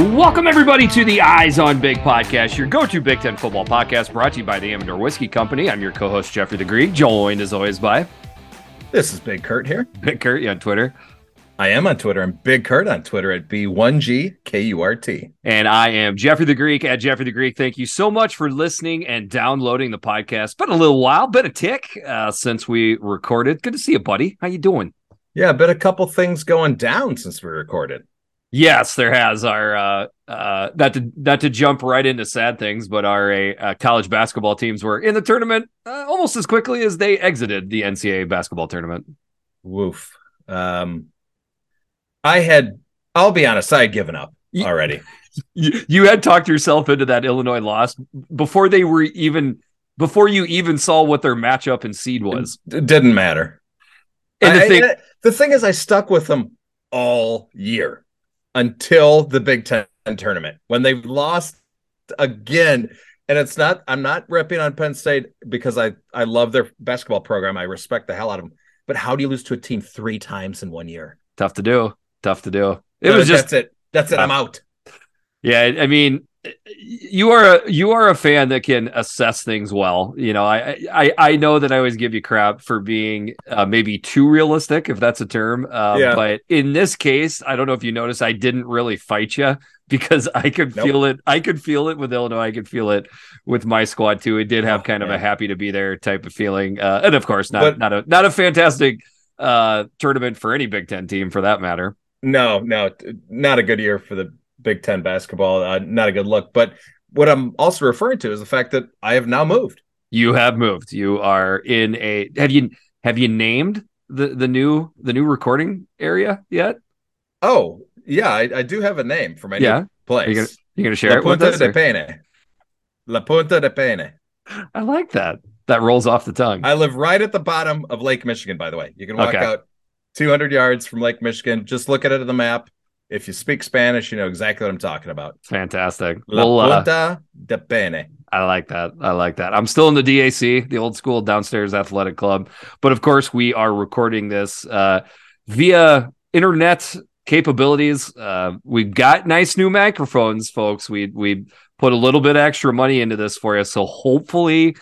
Welcome, everybody, to the Eyes on Big podcast, your go to Big Ten football podcast brought to you by the Amador Whiskey Company. I'm your co host, Jeffrey the Greek, joined as always by This is Big Kurt here. Big Kurt you on Twitter. I am on Twitter. I'm Big Kurt on Twitter at B1GKURT. And I am Jeffrey the Greek at Jeffrey the Greek. Thank you so much for listening and downloading the podcast. Been a little while, been a tick uh, since we recorded. Good to see you, buddy. How you doing? Yeah, been a couple things going down since we recorded. Yes, there has. Our uh, uh, not to not to jump right into sad things, but our uh, college basketball teams were in the tournament uh, almost as quickly as they exited the NCAA basketball tournament. Woof. Um, I had. I'll be honest. I had given up already. You, you had talked yourself into that Illinois loss before they were even before you even saw what their matchup and seed was. It didn't matter. And the thing, I- the thing is, I stuck with them all year until the Big Ten tournament when they lost again. And it's not. I'm not ripping on Penn State because I I love their basketball program. I respect the hell out of them. But how do you lose to a team three times in one year? tough to do. Tough to do. It No, was just that's it. That's it. I'm uh, out. Yeah, I mean, you are a you are a fan that can assess things well. You know, I I I know that I always give you crap for being uh, maybe too realistic, if that's a term. Um, Yeah. But in this case, I don't know if you noticed, I didn't really fight you because I could Nope. feel it. I could feel it with Illinois. I could feel it with my squad too. It did have Oh, kind of a happy to be there type of feeling, uh, and of course, not But- not a not a fantastic uh tournament for any Big Ten team for that matter. No, no, not a good year for the Big Ten basketball. Uh, not a good look. But what I'm also referring to is the fact that I have now moved. You have moved. You are in a have you have you named the the new the new recording area yet? Oh, yeah, I, I do have a name for my Yeah. new place. Are you gonna you gonna share La it with Punta us? de Pene. La Punta de Pene. I like that. That rolls off the tongue. I live right at the bottom of Lake Michigan, by the way. You can walk Okay. out 200 yards from Lake Michigan. Just look at it on the map. If you speak Spanish, you know exactly what I'm talking about. Fantastic. La Well, uh, de Pene. I like that. I like that. I'm still in the DAC, the old school downstairs athletic club. But of course, we are recording this uh, via internet capabilities. Uh, we've got nice new microphones, folks. We we put a little bit extra money into this for you, so hopefully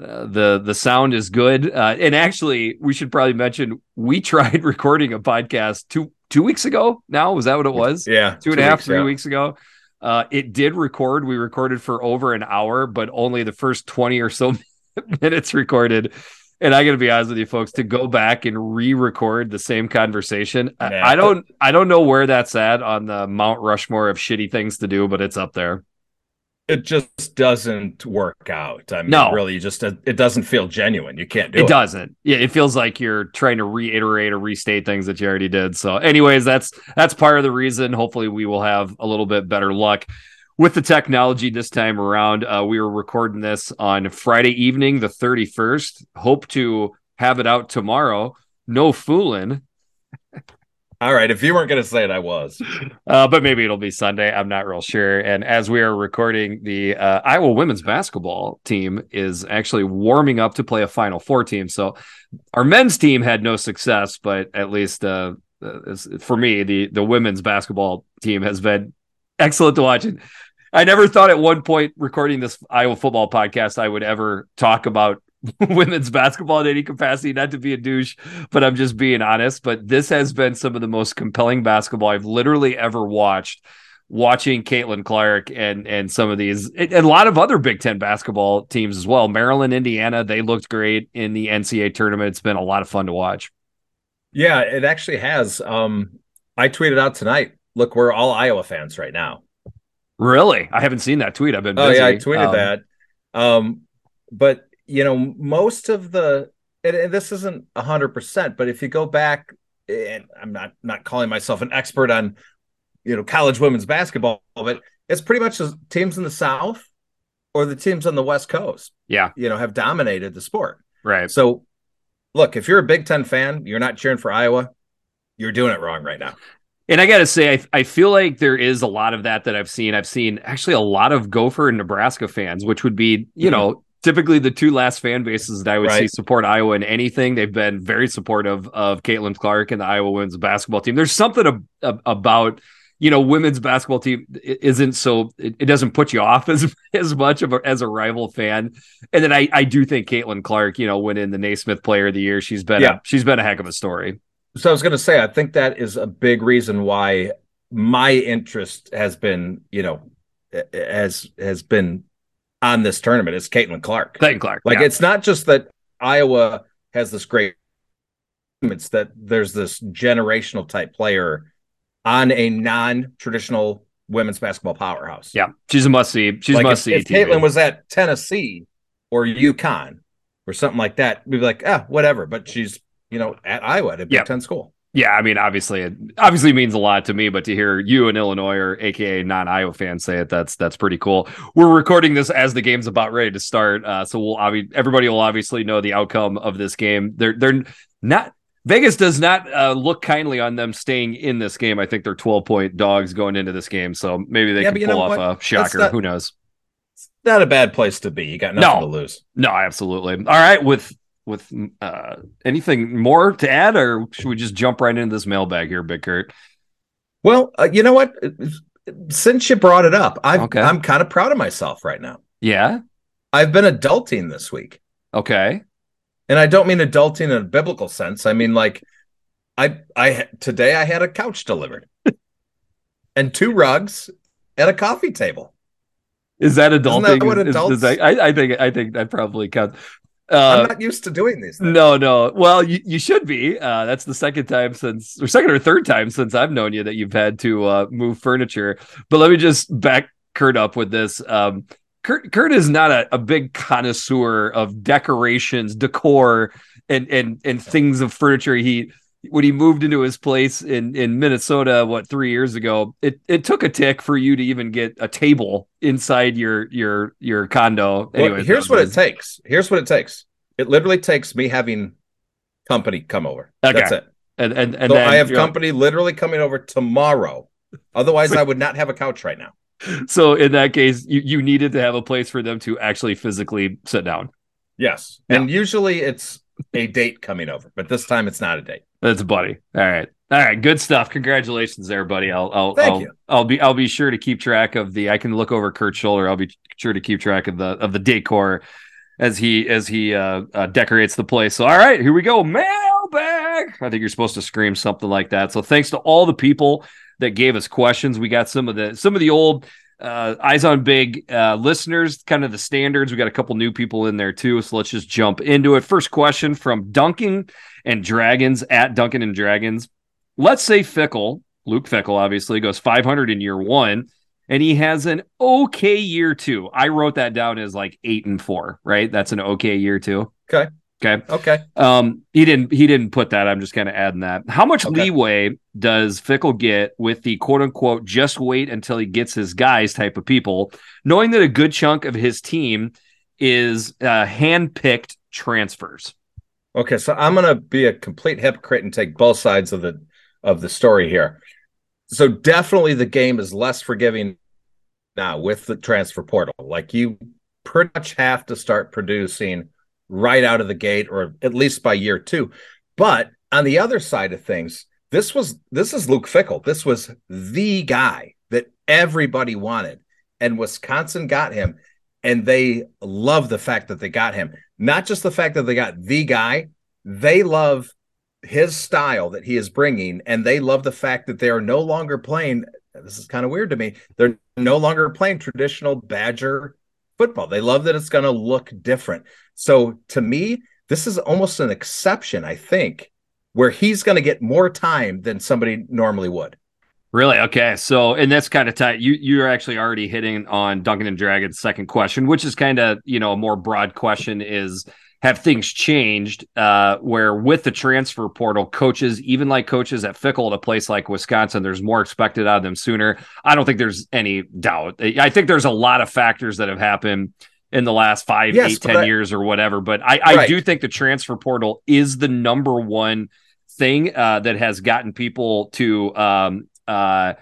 uh, the the sound is good. Uh, and actually, we should probably mention we tried recording a podcast two two weeks ago. Now was that what it was? Yeah. two and a half, weeks, three yeah. weeks ago. Uh, it did record. We recorded for over an hour, but only the first 20 or so minutes recorded. And I got to be honest with you, folks, to go back and re-record the same conversation, I- I don't, I don't know where that's at on the Mount Rushmore of shitty things to do, but it's up there. It just doesn't work out. I mean, No. really, just it doesn't feel genuine. You can't do It it. doesn't. Yeah, it feels like you're trying to reiterate or restate things that you already did. So, anyways, that's that's part of the reason. Hopefully, we will have a little bit better luck with the technology this time around. Uh, we were recording this on Friday evening, the 31st. Hope to have it out tomorrow. No fooling. All right. If you weren't going to say it, I was. Uh, but maybe it'll be Sunday. I'm not real sure. And as we are recording, the uh, Iowa women's basketball team is actually warming up to play a Final Four team. So our men's team had no success, but at least uh, uh, for me, the the women's basketball team has been excellent to watch. And I never thought at one point recording this Iowa football podcast I would ever talk about women's basketball in any capacity, not to be a douche, but I'm just being honest. But this has been some of the most compelling basketball I've literally ever watched. Watching Caitlin Clark and and some of these, and a lot of other Big Ten basketball teams as well. Maryland, Indiana, they looked great in the NCAA tournament. It's been a lot of fun to watch. Yeah, it actually has. Um, I tweeted out tonight. Look, we're all Iowa fans right now. Really, I haven't seen that tweet. I've been Busy. Oh yeah, I tweeted Um, that. Um, but you know, most of the and, this isn't hundred percent, but if you go back, and I'm not not calling myself an expert on you know college women's basketball, but it's pretty much the teams in the South or the teams on the West Coast, Yeah, you know, have dominated the sport. right. So, look, if you're a Big Ten fan, you're not cheering for Iowa. You're doing it wrong right now. And I got to say, I, I feel like there is a lot of that that I've seen. I've seen actually a lot of Gopher and Nebraska fans, which would be, you Mhm. know, typically the two last fan bases that I would see support Iowa in anything. They've been very supportive of Caitlin Clark and the Iowa women's basketball team. There's something ab- ab- about you know, women's basketball team isn't so it, it, doesn't put you off as as much of a, as a rival fan. And then I I do think Caitlin Clark, you know, went in the Naismith Player of the Year, she's been yeah. a, she's been a heck of a story. So I was going to say, I think that is a big reason why my interest has been, you know, has has been on this tournament is Caitlin Clark. Caitlin Clark. Like yeah. it's not just that Iowa has this great it's that there's this generational type player on a non-traditional women's basketball powerhouse. Yeah, she's a must see. She's like must see. If, if Caitlin was at Tennessee or UConn or something like that, we'd be like, ah, whatever. But she's you know at Iowa at a Big yeah. Ten school. Yeah, I mean, obviously, it obviously means a lot to me, but to hear you in Illinois or AKA non-Iowa fans say it, that's that's pretty cool. We're recording this as the game's about ready to start, uh, so we'll obvi- everybody will obviously know the outcome of this game. They're they're not Vegas does not uh, look kindly on them staying in this game. I think they're 12 point dogs going into this game. So maybe they yeah, can pull off what? a shocker. Not, Who knows? It's Not a bad place to be. You got nothing no, to lose. No, absolutely. All right. With with uh, anything more to add, or should we just jump right into this mailbag here, Big Kurt? Well, uh, you know what? Since you brought it up, i am okay. I'm kind of proud of myself right now. Yeah. I've been adulting this week. Okay and I don't mean adulting in a biblical sense. I mean like I I today I had a couch delivered and two rugs and a coffee table. Is that adulting? That what adults... Is, is that, I, I, think I think that probably counts. Uh, I'm not used to doing these. Things. No, no. Well, you, you should be. Uh, that's the second time since, or second or third time since I've known you that you've had to uh, move furniture. But let me just back Kurt up with this. Um, Kurt Kurt is not a, a big connoisseur of decorations, decor, and and and things of furniture. He when he moved into his place in in Minnesota, what three years ago, it it took a tick for you to even get a table inside your your your condo. Anyway, well, here's what it takes. Here's what it takes. It literally takes me having company come over. Okay. That's it. And and and so I have company literally coming over tomorrow. Otherwise, I would not have a couch right now so in that case, you, you needed to have a place for them to actually physically sit down. Yes. Yeah. And usually it's a date coming over, but this time it's not a date. That's a buddy. All right. All right, good stuff. Congratulations there, buddy. I'll I'll Thank I'll, you. I'll be I'll be sure to keep track of the I can look over Kurt's shoulder. I'll be sure to keep track of the of the decor as he as he uh, uh decorates the place. So all right, here we go. Mailbag. I think you're supposed to scream something like that. So thanks to all the people that gave us questions. We got some of the some of the old uh, eyes on big uh, listeners, kind of the standards. We got a couple new people in there too, so let's just jump into it. First question from Duncan and Dragons at Duncan and Dragons. Let's say Fickell, Luke Fickell, obviously goes 500 in year one, and he has an okay year two. I wrote that down as like eight and four, right? That's an okay year two. Okay. Okay. Okay. Um, he didn't he didn't put that. I'm just kind of adding that. How much okay. leeway does Fickell get with the quote unquote just wait until he gets his guys type of people, knowing that a good chunk of his team is uh hand-picked transfers? Okay, so I'm gonna be a complete hypocrite and take both sides of the of the story here. So definitely the game is less forgiving now with the transfer portal. Like you pretty much have to start producing right out of the gate or at least by year two. But on the other side of things, this was this is Luke Fickell. This was the guy that everybody wanted. And Wisconsin got him. And they love the fact that they got him. Not just the fact that they got the guy, they love his style that he is bringing. And they love the fact that they are no longer playing. This is kind of weird to me. They're no longer playing traditional Badger football. They love that it's going to look different. So to me, this is almost an exception, I think, where he's going to get more time than somebody normally would. Really? Okay. So, and that's kind of tight. You you're actually already hitting on Duncan and Dragon's second question, which is kind of you know a more broad question: is have things changed? Uh, where with the transfer portal, coaches, even like coaches at Fickell at a place like Wisconsin, there's more expected out of them sooner. I don't think there's any doubt. I think there's a lot of factors that have happened in the last five, yes, eight, ten I, years or whatever. But I, I right. do think the transfer portal is the number one thing uh, that has gotten people to um, uh,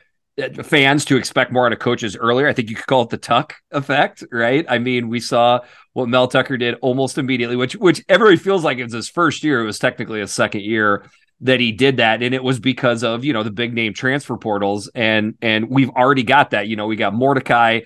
fans to expect more out of coaches earlier. I think you could call it the Tuck effect, right? I mean, we saw what Mel Tucker did almost immediately, which which everybody feels like it's his first year. It was technically a second year that he did that and it was because of you know the big name transfer portals and and we've already got that you know we got mordecai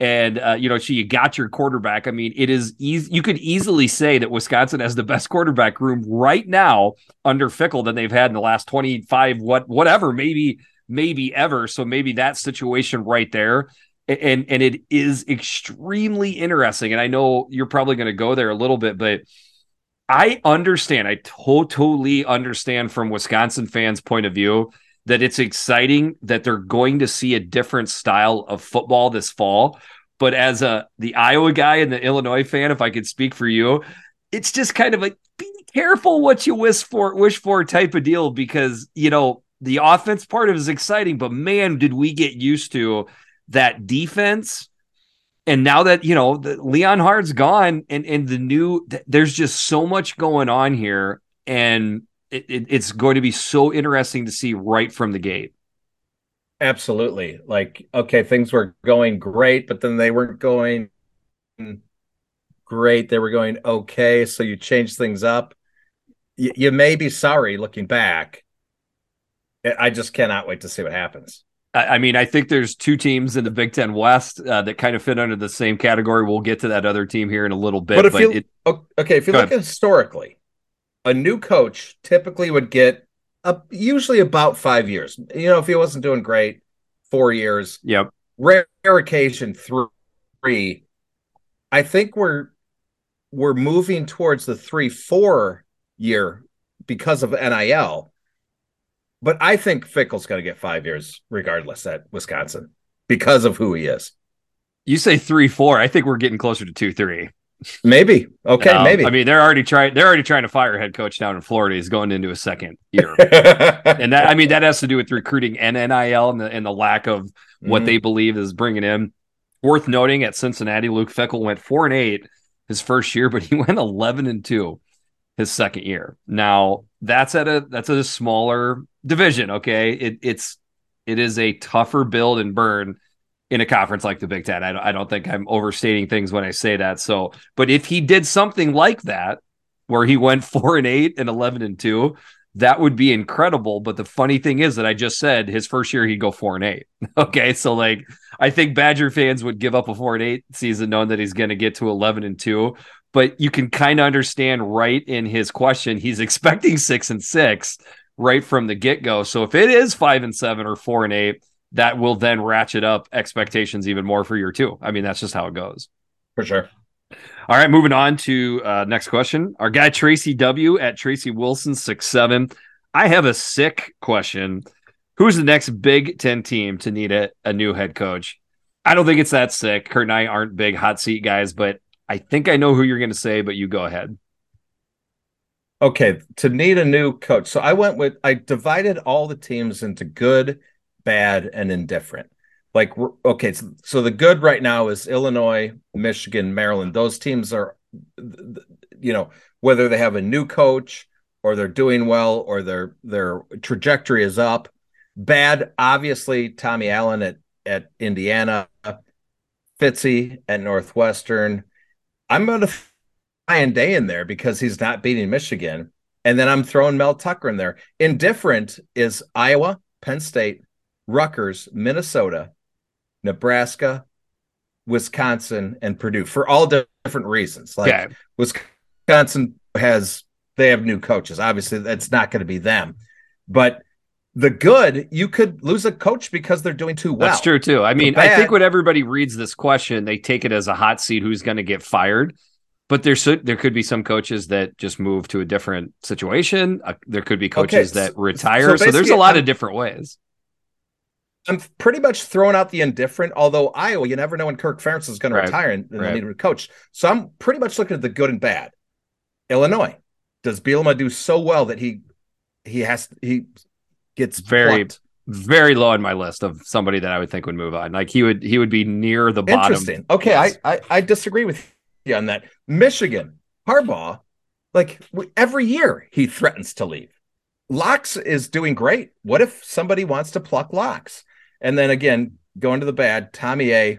and uh, you know so you got your quarterback. I mean it is easy you could easily say that wisconsin has the best quarterback room right now under Fickell than they've had in the last 25 what whatever maybe maybe ever. So maybe that situation right there. And and it is extremely interesting. And i know you're probably going to go there a little bit but I understand. I totally understand from Wisconsin fans' point of view that it's exciting that they're going to see a different style of football this fall. But as a the Iowa guy and the Illinois fan, if I could speak for you, it's just kind of like be careful what you wish for, wish for type of deal because you know the offense part of it is exciting, but man, did we get used to that defense and now that you know the, Leonhard's gone and and the new there's just so much going on here and it, it, it's going to be so interesting to see right from the gate absolutely like okay things were going great but then they weren't going great they were going okay so you change things up y- you may be sorry looking back i just cannot wait to see what happens I mean, I think there's two teams in the Big Ten West uh, that kind of fit under the same category. We'll get to that other team here in a little bit. But if but you it, okay, if you look ahead. historically, a new coach typically would get a, usually about five years. You know, if he wasn't doing great, four years. Yep. Rare, rare occasion three. I think we're we're moving towards the three four year because of NIL but I think Fickell's going to get five years regardless at Wisconsin because of who he is. You say three, four. I think we're getting closer to two, three. Maybe. Okay, um, maybe. I mean, they're already trying. They're already trying to fire a head coach down in Florida. He's going into a second year, and that I mean that has to do with recruiting and NIL and the and the lack of what mm-hmm. they believe is bringing in. Worth noting at Cincinnati, Luke Fickell went four and eight his first year, but he went eleven and two his second year. Now that's at a that's at a smaller division. Okay, it, it's it is a tougher build and burn in a conference like the Big Ten. I don't, I don't think I'm overstating things when I say that. So, but if he did something like that, where he went four and eight and eleven and two, that would be incredible. But the funny thing is that I just said his first year he'd go four and eight. Okay, so like I think Badger fans would give up a four and eight season knowing that he's going to get to eleven and two. But you can kind of understand right in his question, he's expecting six and six right from the get go. So if it is five and seven or four and eight, that will then ratchet up expectations even more for year two. I mean, that's just how it goes. For sure. All right, moving on to uh, next question. Our guy Tracy W at Tracy Wilson six seven. I have a sick question. Who's the next Big Ten team to need a, a new head coach? I don't think it's that sick. Kurt and I aren't big hot seat guys, but I think I know who you're going to say. But you go ahead okay, to need a new coach. So I went with I divided all the teams into good, bad, and indifferent. Like okay, so, the good right now is Illinois, Michigan, Maryland. Those teams are you know, whether they have a new coach or they're doing well or their their trajectory is up. Bad, obviously, Tommy Allen at at Indiana, Fitzy at Northwestern. I'm going to Ryan Day in there because he's not beating Michigan. And then I'm throwing Mel Tucker in there. Indifferent is Iowa, Penn State, Rutgers, Minnesota, Nebraska, Wisconsin, and Purdue for all different reasons. Like. Wisconsin has they have new coaches. Obviously, that's not going to be them. But the good, you could lose a coach because they're doing too well. That's true too. I mean, bad, I think when everybody reads this question, they take it as a hot seat who's going to get fired but there's there could be some coaches that just move to a different situation. Uh, there could be coaches okay, that retire. So, so there's a lot of different ways. I'm pretty much throwing out the indifferent. Although Iowa, you never know when Kirk Ferentz is going right. to retire and, and right. need a coach. So I'm pretty much looking at the good and bad. Illinois does Bielema do so well that he he has he gets very plucked? very low on my list of somebody that I would think would move on. Like he would he would be near the bottom. Interesting. Okay, yes. I, I I disagree with you on that. Michigan, Harbaugh, like every year he threatens to leave. Locks is doing great. What if somebody wants to pluck Locks? And then again, going to the bad, Tommy A.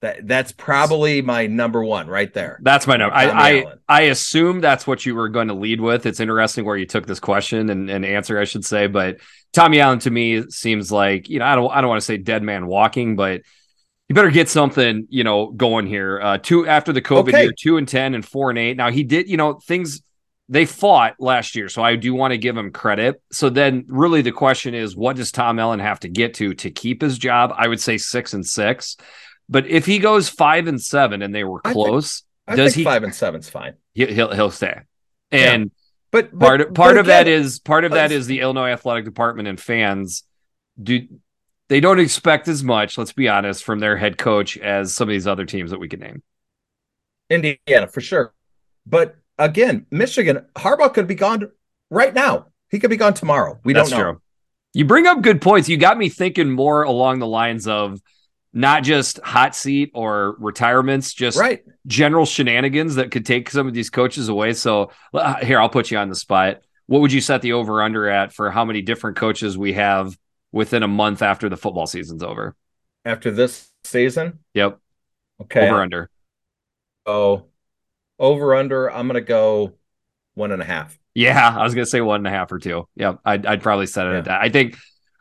That that's probably my number one right there. That's my number. I Tommy I, Allen. I assume that's what you were going to lead with. It's interesting where you took this question and, and answer, I should say. But Tommy Allen to me seems like you know I don't I don't want to say dead man walking, but you better get something you know going here. Uh, two after the COVID Okay. year, two and ten and four and eight. Now he did you know things they fought last year, so I do want to give him credit. So then, really, the question is, what does Tom Allen have to get to to keep his job? I would say six and six. But if he goes five and seven and they were I think- close, I does he five and seven's fine. he- he'll he'll stay. Yeah. And But, but part but part of that again, is part of that is the Illinois athletic department and fans do they don't expect as much, let's be honest, from their head coach as some of these other teams that we could name. Indiana for sure. But again, Michigan, Harbaugh could be gone right now. He could be gone tomorrow. We That's don't know. true. You bring up good points. You got me thinking more along the lines of not just hot seat or retirements, just Right. general shenanigans that could take some of these coaches away. So uh, here, I'll put you on the spot. What would you set the over under at for how many different coaches we have within a month after the football season's over? After this season. Yep. Okay. Over under. So over under, I'm gonna go one and a half. Yeah, I was gonna say one and a half or two. Yeah, I'd, I'd probably set it Yeah. at that. I think,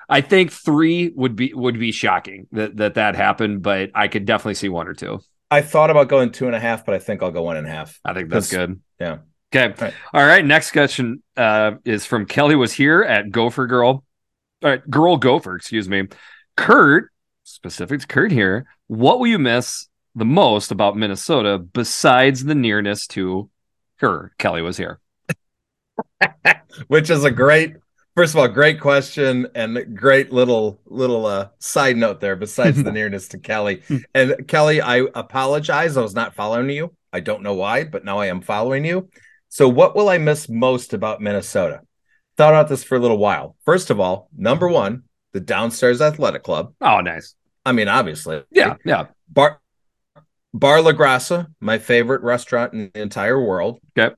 I think three would be would be shocking that that that happened, but I could definitely see one or two. I thought about going two and a half, but I think I'll go one and a half. I think that's good. yeah. Okay. Right. All right. Next question uh, is from Kelly. Was here at Gopher Girl. All right, Girl Gopher. Excuse me. Kurt, specific to Kurt here. What will you miss the most about Minnesota besides the nearness to her? Kelly was here. Which is a great first of all, great question and great little little uh side note there, besides the nearness to Kelly. And Kelly, I apologize. I was not following you. I don't know why, but now I am following you. So what will I miss most about Minnesota? Thought about this for a little while. First of all, number one, the downstairs athletic club. Oh, nice. I mean, obviously. Yeah. Yeah. Bar Bar La Grassa, my favorite restaurant in the entire world. Okay.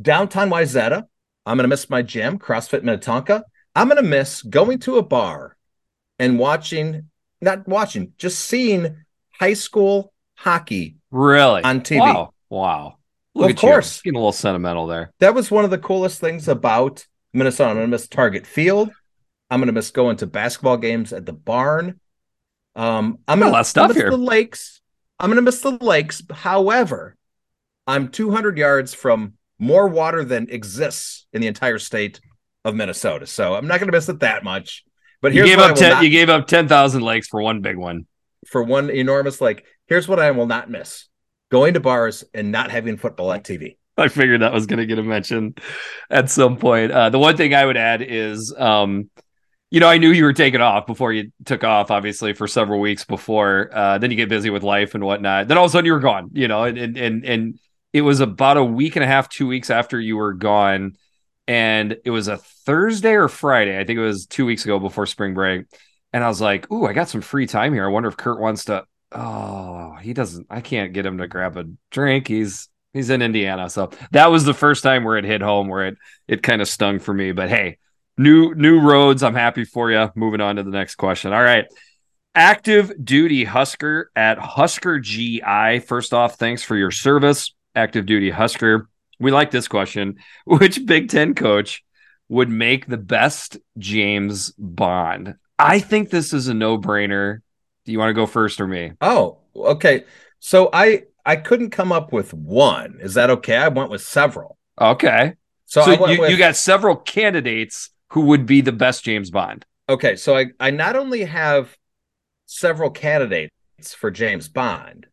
Downtown Wayzata. I'm gonna miss my gym, CrossFit Minnetonka. I'm gonna miss going to a bar and watching, not watching, just seeing high school hockey. Really? On TV. Wow. Wow. Look Of course. you. Getting a little sentimental there. That was one of the coolest things about Minnesota. I'm gonna miss Target Field. I'm gonna miss going to basketball games at the barn. Um, I'm a gonna lot of stuff miss here. the lakes. I'm gonna miss the lakes. However, I'm 200 yards from more water than exists in the entire state of Minnesota, so I'm not gonna miss it that much. But You gave up ten. not- You gave up ten thousand lakes for one big one. for one enormous lake. Here's what I will not miss: going to bars and not having football on TV. I figured that was going to get a mention at some point. Uh, the one thing I would add is, um, you know, I knew you were taking off before you took off, obviously, for several weeks before. Uh, then you get busy with life and whatnot. Then all of a sudden you were gone, you know, and and and, and it was about a week and a half, two weeks after you were gone, and it was a Thursday or Friday. I think it was two weeks ago before spring break, and I was like, "Ooh, I got some free time here. I wonder if Kurt wants to." Oh, he doesn't. I can't get him to grab a drink. He's he's in Indiana, so that was the first time where it hit home, where it it kind of stung for me. But hey, new new roads. I'm happy for you. Moving on to the next question. All right. Active duty Husker at Husker GI. First off, thanks for your service, active duty Husker. We like this question. Which Big Ten coach would make the best James Bond? I think this is a no brainer. Do you want to go first or me? Oh, okay. So I I couldn't come up with one. Is that okay? I went with several. Okay. So, So, you, with, you got several candidates who would be the best James Bond. okay. So I I not only have several candidates for James Bond.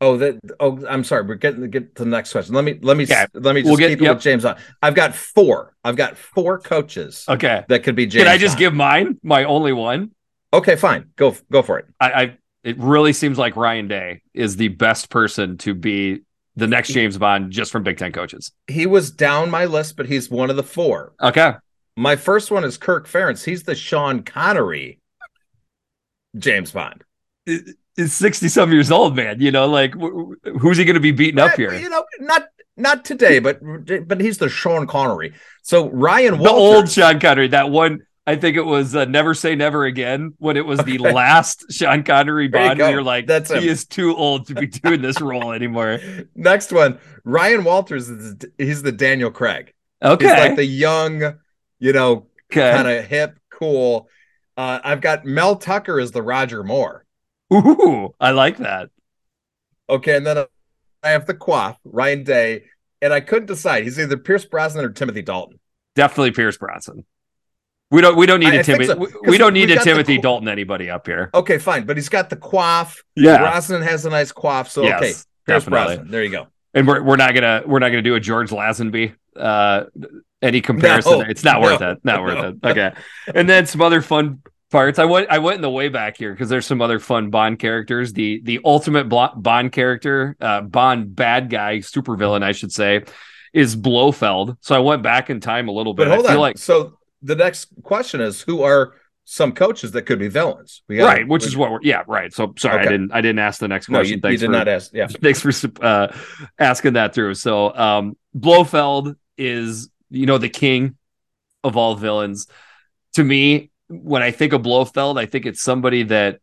Oh, that. Oh, I'm sorry. We're getting to get to the next question. Let me let me Yeah, let me just we'll get- keep it yep. with James Bond. I've got four. I've got four coaches Okay. that could be James. Can I just Bond. give mine? My only one? Okay, fine. Go go for it. I, I it really seems like Ryan Day is the best person to be the next James Bond just from Big Ten coaches. He was down my list, but he's one of the four. Okay. My first one is Kirk Ferentz. He's the Sean Connery James Bond. He's 60 some years old, man. You know, like wh- wh- who's he going to be beating up here? You know, not not today, but but he's the Sean Connery. So Ryan The old Sean Connery, that one I think it was uh, Never Say Never Again when it was the last Sean Connery There you Bond. you're like, That's he him. is too old to be doing this role anymore. Next one, Ryan Walters is he's the Daniel Craig. Okay, He's like the young, you know, okay. kind of hip, cool. Uh, I've got Mel Tucker as the Roger Moore. Ooh, I like that. Okay, and then I have the Quaff, Ryan Day, and I couldn't decide. He's either Pierce Brosnan or Timothy Dalton. Definitely Pierce Bronson. We don't. We don't need I- to I think Timothy. so, we- don't need to got the Timothy Dalton anybody up here. Okay, fine, but he's got the Quaff. Yeah. Brosnan has a nice quaff, so Yes, okay, Pierce definitely. Brosnan. There you go. And we're we're not gonna we're not gonna do a George Lazenby. Uh, any comparison? No, it's not worth no, it. Not no. worth it. Okay. And then some other fun parts. I went I went in the way back here because there's some other fun Bond characters. The the ultimate Bond character, uh, Bond bad guy, supervillain, I should say, is Blofeld. So I went back in time a little bit. But hold on. like so the next question is, who are some coaches that could be villains? We gotta- right, which is what we're yeah right. So sorry, I didn't I didn't ask the next no, question. you, you Thanks did for not ask. Yeah, thanks for uh, asking that through. So, um, Blofeld is, you know, the king of all villains. To me, when I think of Blofeld, I think it's somebody that,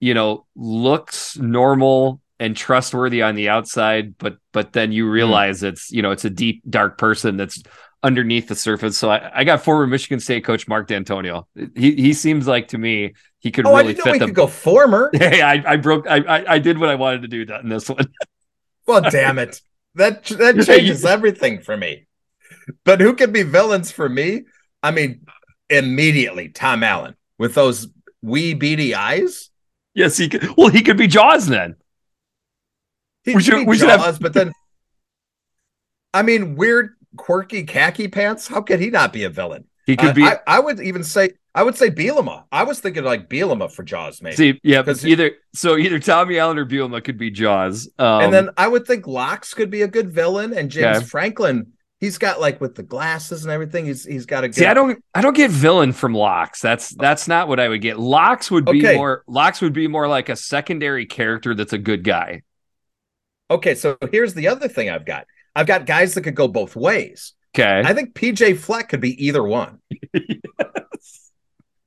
you know, looks normal and trustworthy on the outside, but but then you hmm. realize it's, you know, it's a deep, dark person that's underneath the surface. So I, I got former Michigan State coach Mark Dantonio. He he seems like to me he could Oh, I really fit we the. could go former. Hey, I, I broke. I, I I did what I wanted to do in this one. well, damn it, that that changes everything for me. But who could be villains for me? I mean, immediately Tom Allen with those wee beady eyes. Yes, he could. Well, he could be Jaws then. He We could should- be we should have- Jaws, but then, I mean, weird, quirky khaki pants. How could he not be a villain? He could be. I, I would even say I would say Bielema. I was thinking like Bielema for Jaws, maybe. see, yeah, 'Cause- either so either Tommy Allen or Bielema could be Jaws. Um, and then I would think Locks could be a good villain, and James Okay. Franklin. He's got like with the glasses and everything. He's he's got a good. see, I don't, I don't get villain from Locks. That's that's not what I would get. Locks would be Okay. more. Locks would be more like a secondary character that's a good guy. Okay, so here's the other thing I've got. I've got guys that could go both ways. Okay, I think PJ Fleck could be either one. yes.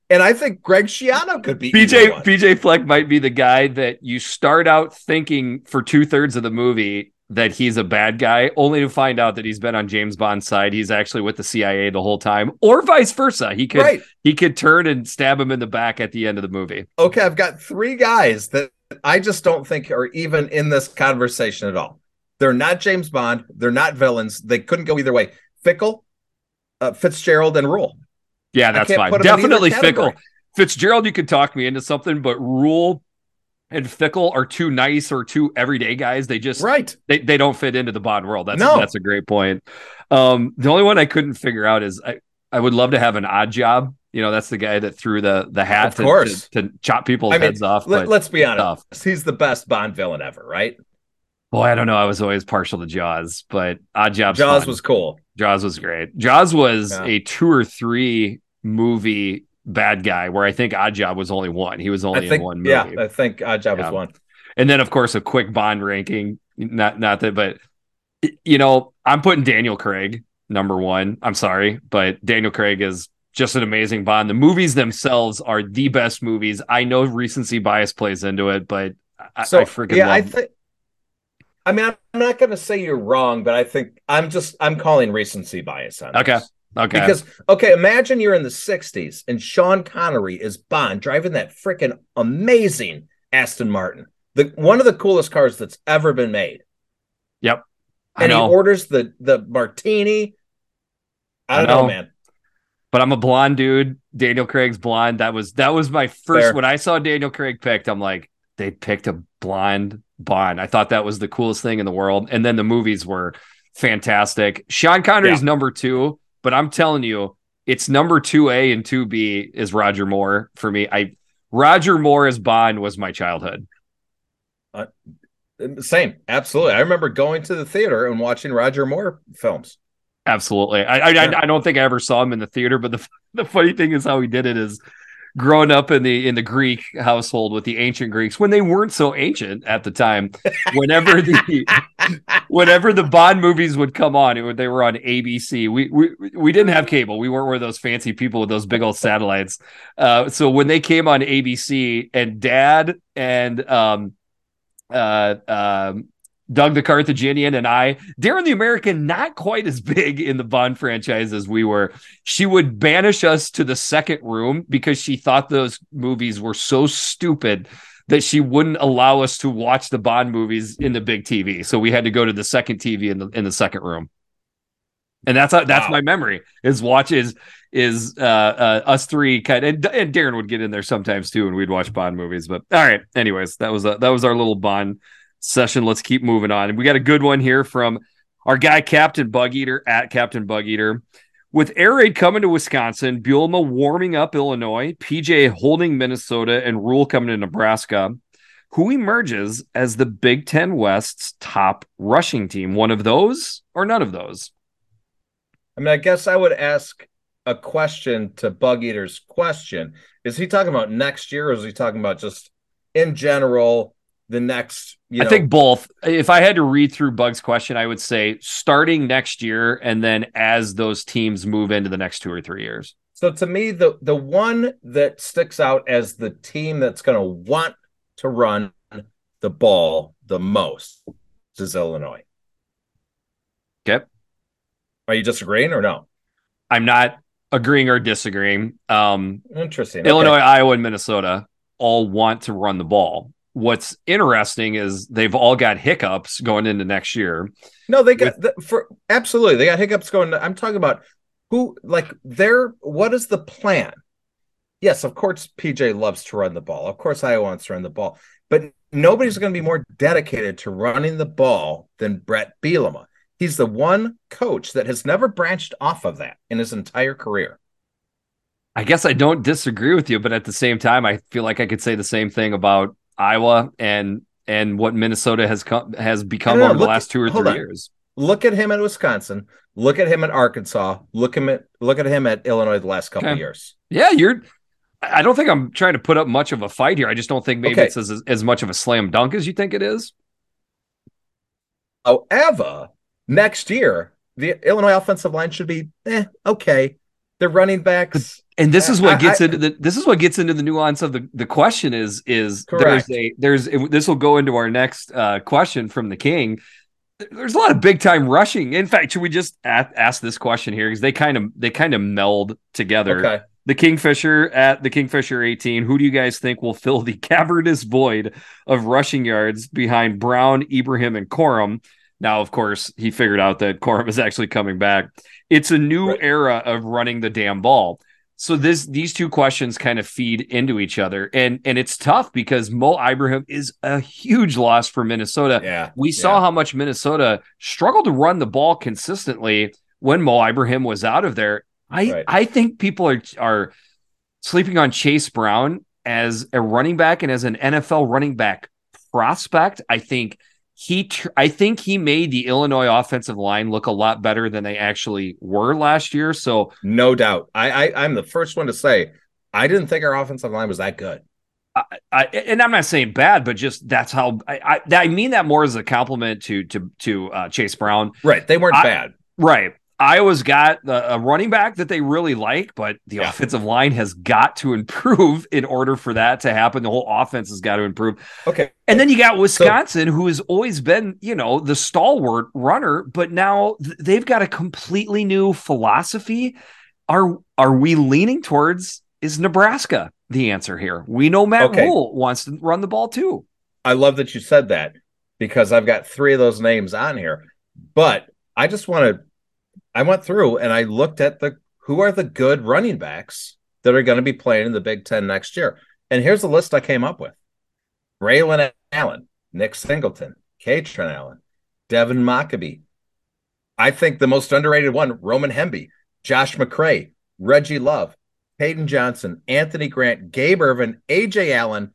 And I think Greg Schiano could be either PJ. PJ Fleck might be the guy that you start out thinking for two thirds of the movie that he's a bad guy, only to find out that he's been on James Bond's side. He's actually with the CIA the whole time, or vice versa. He could right. he could turn and stab him in the back at the end of the movie. Okay, I've got three guys that I just don't think are even in this conversation at all. They're not James Bond. They're not villains. They couldn't go either way. Fickell, uh, Fitzgerald, and Rhule. Yeah, that's fine. put 'em in Definitely category. Fickell. Fitzgerald, you could talk me into something, but Rhule and Fickell are too nice or too everyday guys. They just Right. they, they don't fit into the Bond world. That's No. that's a great point. Um, the only one I couldn't figure out is I, I would love to have an odd job. You know, that's the guy that threw the the hat Of to, course. to, to chop people's I mean, heads off. Let, let's be honest. tough. He's the best Bond villain ever, right? boy, I don't know. I was always partial to Jaws, but Odd Job's Jaws fun. was cool. Jaws was great. Jaws was Yeah. a two or three movie bad guy, where I think Odd Job was only one. He was only think, in one movie. yeah, I think Odd Job Yeah. was one. and then of course a quick Bond ranking. Not not that, but you know, I'm putting Daniel Craig number one. I'm sorry, but Daniel Craig is just an amazing Bond. The movies themselves are the best movies. I know recency bias plays into it, but I, So I freaking yeah, love I think. I mean, I'm not going to say you're wrong, but I think I'm just I'm calling recency bias on Okay. this. Okay. Because okay, imagine you're in the '60s and Sean Connery is Bond driving that freaking amazing Aston Martin, the one of the coolest cars that's ever been made, Yep. I and he orders the the martini. I I don't know, know. man. but I'm a blonde dude. Daniel Craig's blonde. That was that was my first Fair. when I saw Daniel Craig picked. I'm like, they picked a blonde Bond. I thought that was the coolest thing in the world. And then the movies were fantastic. Sean Connery's number two, but I'm telling you, it's number two A and two B is Roger Moore for me. I Roger Moore as Bond was my childhood. Uh, same, absolutely. I remember going to the theater and watching Roger Moore films. Absolutely. I. I I don't think I ever saw him in the theater, but the the funny thing is how he did it is growing up in the in the Greek household with the ancient Greeks when they weren't so ancient at the time. Whenever the whenever the Bond movies would come on, it they were on ABC. We we we didn't have cable. We weren't one of those fancy people with those big old satellites. Uh, so when they came on ABC, and Dad and um uh um Doug the Carthaginian and I, Darren the American, not quite as big in the Bond franchise as we were. She would banish us to the second room because she thought those movies were so stupid that she wouldn't allow us to watch the Bond movies in the big TV. So we had to go to the second TV in the in the second room. And that's how, that's wow. my memory is watch is is uh, uh, us three kind of, and, and Darren would get in there sometimes too, and we'd watch Bond movies. But all right, anyways, that was a, that was our little Bond session. Let's keep moving on. We got a good one here from our guy, Captain Bug Eater at Captain Bug Eater. With air raid coming to Wisconsin, Bielema warming up Illinois, PJ holding Minnesota, and Rhule coming to Nebraska, who emerges as the Big Ten West's top rushing team? One of those or none of those? I mean, I guess I would ask a question to Bug Eater's question. Is he talking about next year or is he talking about just in general the next I know, think both. If I had to read through Bug's question, I would say starting next year and then as those teams move into the next two or three years. So to me, the the one that sticks out as the team that's going to want to run the ball the most is Illinois. Okay. Are you disagreeing or no? I'm not agreeing or disagreeing. Um, Interesting. Illinois, okay. Iowa, and Minnesota all want to run the ball what's interesting is they've all got hiccups going into next year. No, they got with, the, for absolutely they got hiccups going. I'm talking about who like their what is the plan? Yes, of course PJ loves to run the ball. Of course I wants to run the ball, but nobody's going to be more dedicated to running the ball than Bret Bielema. He's the one coach that has never branched off of that in his entire career. I guess I don't disagree with you, but at the same time, I feel like I could say the same thing about Iowa and and what Minnesota has come has become over the last two or three on. years. Look at him at Wisconsin. Look at him at Arkansas. Look him at look at him at Illinois the last couple okay. of years. Yeah, you're. I don't think I'm trying to put up much of a fight here. I just don't think maybe okay. it's as, as much of a slam dunk as you think it is. However, next year the Illinois offensive line should be eh, okay. The running backs. and this is what gets I, into the this is what gets into the nuance of the the question is is correct. there's a there's this will go into our next uh, question from the king. There's a lot of big time rushing. In fact should we just ask, ask this question here? Because they kind of they kind of meld together. Okay. the kingfisher at the kingfisher 18 who do you guys think will fill the cavernous void of rushing yards behind brown ibrahim and corum? Now of course he figured out that corum is actually coming back it's a new right. era of running the damn ball so this these two questions kind of feed into each other and and it's tough because Mo Ibrahim is a huge loss for Minnesota. Yeah. We saw yeah. how much Minnesota struggled to run the ball consistently when Mo Ibrahim was out of there. I right. I think people are are sleeping on Chase Brown as a running back and as an NFL running back prospect. I think he tr- I think he made the Illinois offensive line look a lot better than they actually were last year. So no doubt. I, I I'm the first one to say I didn't think our offensive line was that good. I, I, and I'm not saying bad, but just that's how I, I, I mean that more as a compliment to to to uh, Chase Brown. Right, they weren't bad. Right, Iowa's got a running back that they really like, but the yeah. offensive line has got to improve in order for that to happen. The whole offense has got to improve. Okay. And then you got Wisconsin, so, who has always been, you know, the stalwart runner, but now they've got a completely new philosophy. Are are we leaning towards is Nebraska the answer here? We know Matt okay. Rhule wants to run the ball too. I love that you said that because I've got three of those names on here. But I just want to I went through and I looked at the who are the good running backs that are going to be playing in the Big Ten next year. And here's the list I came up with Braylon Allen, Nick Singleton, Kaytron Allen, Devin Mockobee. I think the most underrated one, Roman Hemby, Josh McCray, Reggie Love, Hayden Johnson, Anthony Grant, Gabe Ervin, AJ Allen,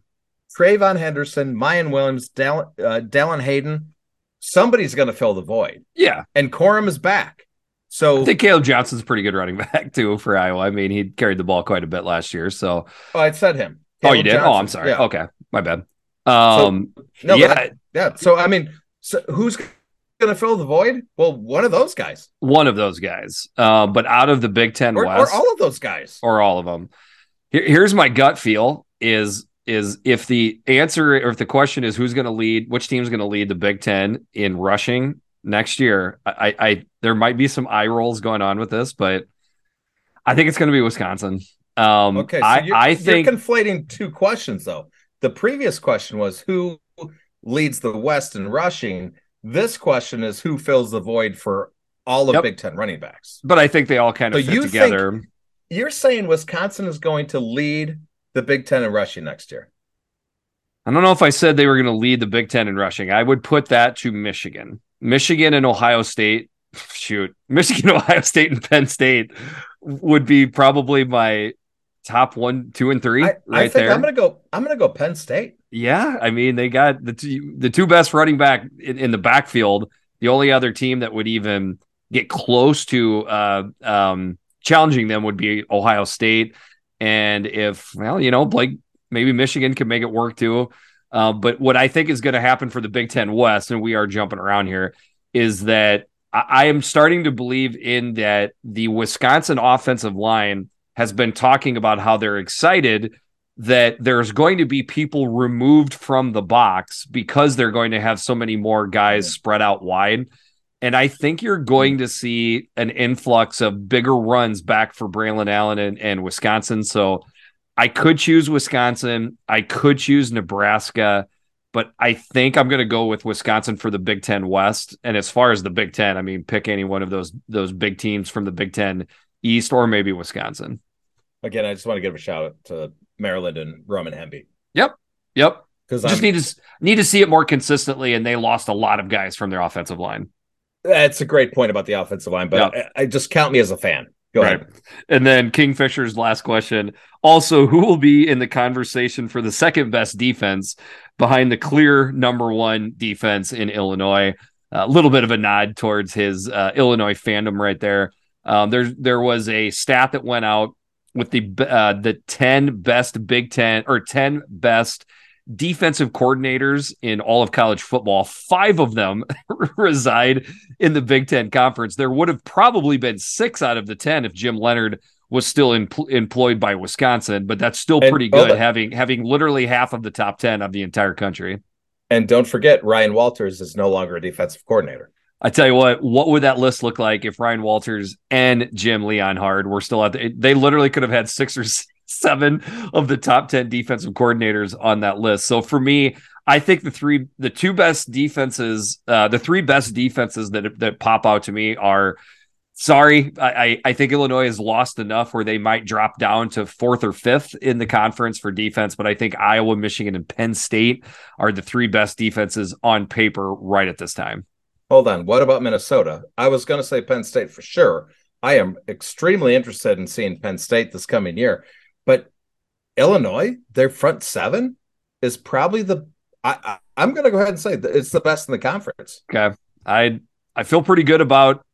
TreVeyon Henderson, Miyan Williams, Dallan, uh, Hayden. Somebody's going to fill the void. Yeah. And Corum is back. So I think Caleb Johnson's a pretty good running back too for Iowa. I mean, he carried the ball quite a bit last year. So oh, I said him. oh, you did? Johnson. Oh, I'm sorry. Yeah. Okay, my bad. Um, No, yeah, but- yeah. So I mean, so who's going to fill the void? Well, one of those guys, one of those guys. Uh, but out of the Big Ten or, West, or all of those guys. or all of them. Here- here's my gut feel: is is if the answer or if the question is who's going to lead, which team's going to lead the Big Ten in rushing next year? I, I, I there might be some eye rolls going on with this, but I think it's going to be Wisconsin. Um, Okay, so I you're, I think you're conflating two questions though. The previous question was who leads the West in rushing. This question is who fills the void for all of Yep. Big Ten running backs. but I think they all kind of So fit you think- together. You're saying Wisconsin is going to lead the Big Ten in rushing next year. I don't know if I said they were going to lead the Big Ten in rushing. I would put that to Michigan, Michigan and Ohio State. Shoot, Michigan, Ohio State, and Penn State would be probably my top one, two, and three I, right I think there. I'm gonna go. I'm gonna go Penn State. Yeah, I mean they got the two, the two best running back in, in the backfield. The only other team that would even get close to uh, um, challenging them would be Ohio State. And if well, you know, Blake, maybe Michigan can make it work too. Uh, but what I think is going to happen for the Big Ten West, and we are jumping around here, is that I, I am starting to believe in that the Wisconsin offensive line has been talking about how they're excited that there's going to be people removed from the box because they're going to have so many more guys Yeah. spread out wide. And I think you're going to see an influx of bigger runs back for Braylon Allen and, and Wisconsin. So I could choose Wisconsin. I could choose Nebraska, but I think I'm going to go with Wisconsin for the Big Ten West. And as far as the Big Ten, I mean, pick any one of those those big teams from the Big Ten East or maybe Wisconsin. Again, I just want to give a shout out to Maryland and Roman Hemby Yep. Yep. Because I Just need to need to see it more consistently, and they lost a lot of guys from their offensive line. that's a great point about the offensive line. But I, I just count me as a fan. Go Right. ahead. And then Kingfisher's last question. Also, who will be in the conversation for the second best defense behind the clear number one defense in Illinois? A little bit of a nod towards his uh, Illinois fandom right there. Um, there, there was a stat that went out with the uh, the ten best Big Ten or ten best defensive coordinators in all of college football. Five of them reside in the Big Ten Conference. There would have probably been six out of the ten if Jim Leonhard was still em- employed by Wisconsin, but that's still pretty hold good on. having having literally half of the top ten of the entire country. And don't forget, Ryan Walters is no longer a defensive coordinator. I tell you what, what would that list look like if Ryan Walters and Jim Leonhard were still at the, they literally could have had six or seven of the top 10 defensive coordinators on that list. So for me, I think the three, the two best defenses, uh, the three best defenses that, that pop out to me are sorry. I, I, I think Illinois has lost enough where they might drop down to fourth or fifth in the conference for defense. But I think Iowa, Michigan, and Penn State are the three best defenses on paper right at this time. Hold on. What about Minnesota? I was going to say Penn State for sure. I am extremely interested in seeing Penn State this coming year. But Illinois, their front seven is probably the. I, I, I'm going to go ahead and say it's the best in the conference. Okay. I I feel pretty good about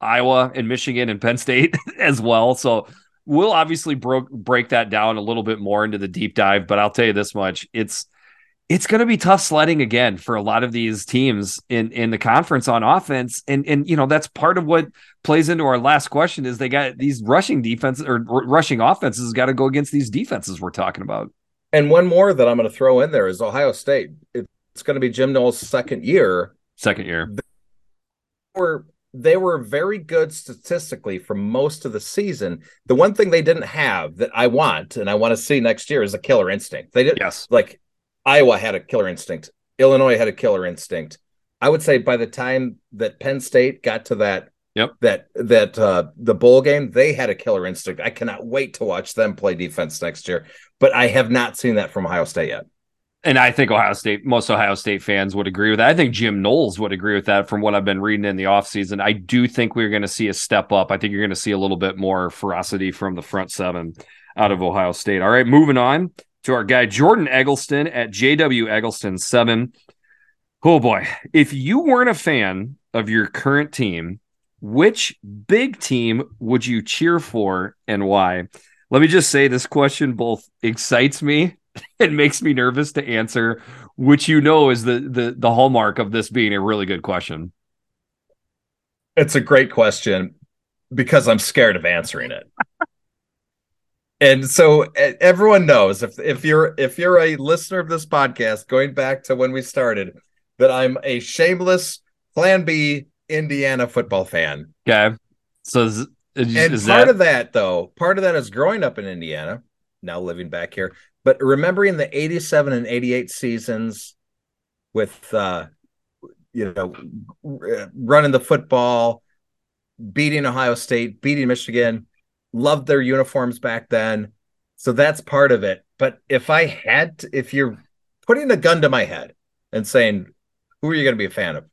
Iowa and Michigan and Penn State as well. So we'll obviously broke break that down a little bit more into the deep dive, but I'll tell you this much. It's it's going to be tough sledding again for a lot of these teams in in the conference on offense and and you know that's part of what plays into our last question is they got these rushing defenses or r- rushing offenses got to go against these defenses we're talking about And one more that I'm going to throw in there is Ohio State. It's going to be Jim Knowles' second year. second year Were they were very good statistically for most of the season. The one thing they didn't have that I want and I want to see next year is a killer instinct. They did yes like Iowa had a killer instinct. Illinois had a killer instinct. I would say by the time that Penn State got to that Yep. that that uh the bowl game, they had a killer instinct. I cannot wait to watch them play defense next year. But I have not seen that from Ohio State yet. and I think Ohio State, most Ohio State fans would agree with that. I think Jim Knowles would agree with that from what I've been reading in the offseason. I do think we're going to see a step up. I think you're going to see a little bit more ferocity from the front seven out of Ohio State. All right, moving on to our guy, Jordan Eggleston at JW Eggleston 7. Oh boy. If you weren't a fan of your current team, which big team would you cheer for and why? Let me just say this question both excites me and makes me nervous to answer, which you know is the the the hallmark of this being a really good question. It's a great question because I'm scared of answering it. And so everyone knows if if you're if you're a listener of this podcast going back to when we started that I'm a shameless plan B Indiana football fan. Okay. So is, is, and is part that... of that though, part of that is growing up in Indiana, now living back here, but remembering the 87 and 88 seasons with uh you know running the football, beating Ohio State, beating Michigan, loved their uniforms back then. So that's part of it. But if I had to, if you're putting a gun to my head and saying, who are you going to be a fan of?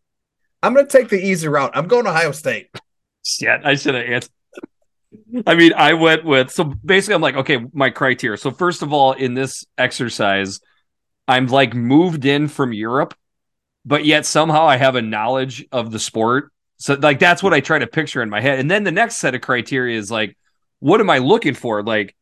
I'm going to take the easy route. I'm going to Ohio State. Shit, I should have answered. I mean, I went with so basically, I'm like, okay, my criteria. So first of all, in this exercise, I'm like moved in from Europe, but yet somehow I have a knowledge of the sport. So like that's what I try to picture in my head. And then the next set of criteria is like, what am I looking for? Like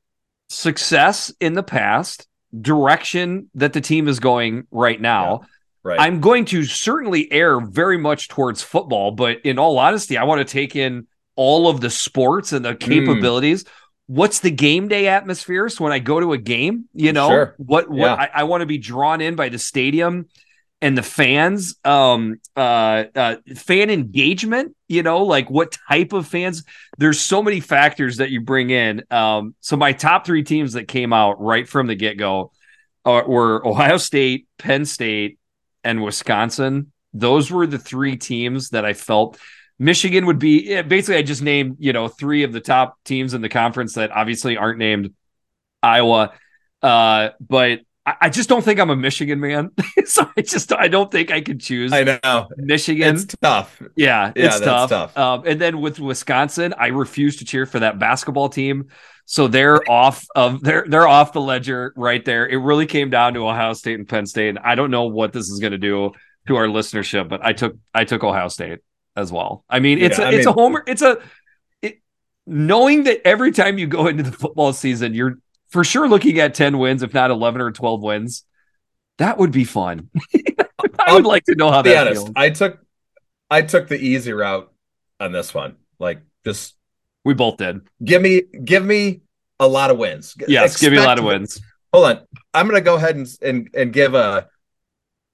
success in the past, direction that the team is going right now. Yeah. Right. I'm going to certainly err very much towards football, but in all honesty, I want to take in all of the sports and the hmm. capabilities. Mm. What's the game day atmosphere? So when I go to a game, you know, sure. what what yeah. I, I want to be drawn in by the stadium and the fans, um, uh, uh, fan engagement. You know, like what type of fans? There's so many factors that you bring in. Um, so my top three teams that came out right from the get go uh, were Ohio State, Penn State, and Wisconsin. Those were the three teams that I felt Michigan would be basically I just named, you know, three of the top teams in the conference that obviously aren't named Iowa. Uh, but I, just don't think I'm a Michigan man. so I just I don't think I could choose. I know Michigan. It's tough. Yeah, yeah it's tough. tough. Um, and then with Wisconsin, I refuse to cheer for that basketball team. So they're off of they're they're off the ledger right there. It really came down to Ohio State and Penn State. And I don't know what this is going to do to our listenership, but I took I took Ohio State as well. I mean, it's yeah, a, I it's mean, a homer. It's a it, knowing that every time you go into the football season, you're for sure looking at ten wins, if not eleven or twelve wins. That would be fun. I would like to know how that honest, feels. I took I took the easy route on this one. Like just we both did. Give me give me a lot of wins. Yes, Expect give me a lot of wins. Hold on. I'm gonna go ahead and and, and give a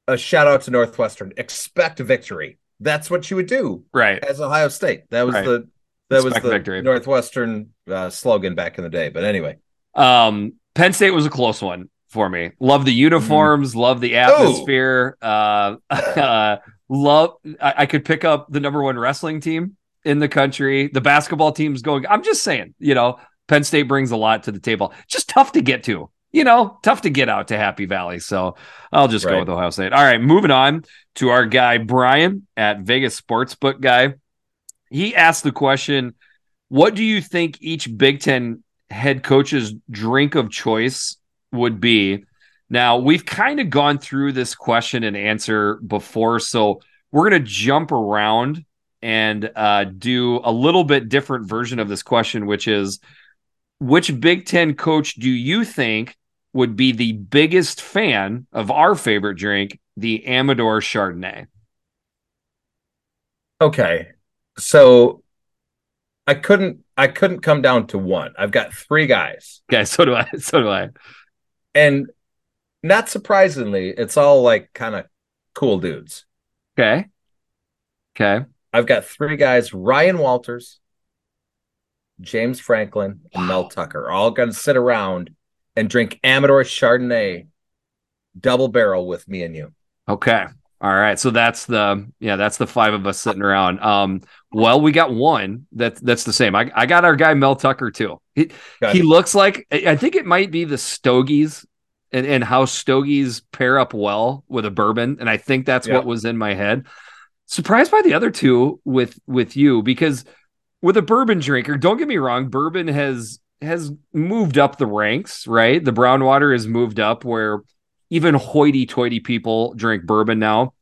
a shout out to Northwestern. Expect victory. That's what you would do, right? As Ohio State. That was right. the that Expect was the victory. Northwestern uh, slogan back in the day. But anyway, um, Penn State was a close one for me. Love the uniforms, mm. love the atmosphere. Uh, uh, love. I, I, could pick up the number one wrestling team in the country. The basketball team's going. I'm just saying, you know, Penn State brings a lot to the table. Just tough to get to. You know, tough to get out to Happy Valley. So I'll just right. go with Ohio State. All right, moving on to our guy Brian at Vegas Sportsbook guy. He asked the question, "What do you think each Big Ten head coach's drink of choice would be. Now, we've kind of gone through this question and answer before, so we're going to jump around and uh, do a little bit different version of this question, which is which Big Ten coach do you think would be the biggest fan of our favorite drink, the Amador Chardonnay? Okay. So I couldn't I couldn't come down to one. I've got three guys. Yeah, so do I. So do I. And not surprisingly, it's all like kind of cool dudes. Okay. Okay. I've got three guys: Ryan Walters, James Franklin, and. Mel Tucker, all going to sit around and drink Amador Chardonnay double barrel with me and you. Okay. All right, so that's the yeah, that's the five of us sitting around. Um, well, we got one that that's the same. I, I got our guy Mel Tucker too. He he looks like I think it might be the Stogies and, and how Stogies pair up well with a bourbon, and I think that's yeah. what was in my head. Surprised by the other two with with you because with a bourbon drinker, don't get me wrong, bourbon has has moved up the ranks, right? The brown water has moved up where even hoity toity people drink bourbon now.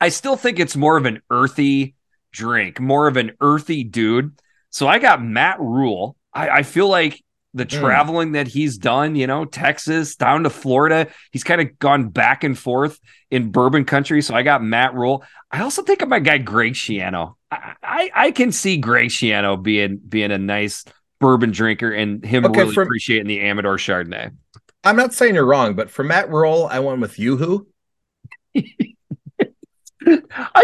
I still think it's more of an earthy drink, more of an earthy dude. So I got Matt Rhule. I, I feel like the Mm. traveling that he's done, you know, Texas down to Florida, he's kind of gone back and forth in bourbon country. So I got Matt Rhule. I also think of my guy Greg Schiano. I, I, I can see Greg Schiano being being a nice bourbon drinker and him Okay, really from- appreciating the Amador Chardonnay. I'm not saying you're wrong, but for Matt Rhule, I went with Yoo-Hoo. I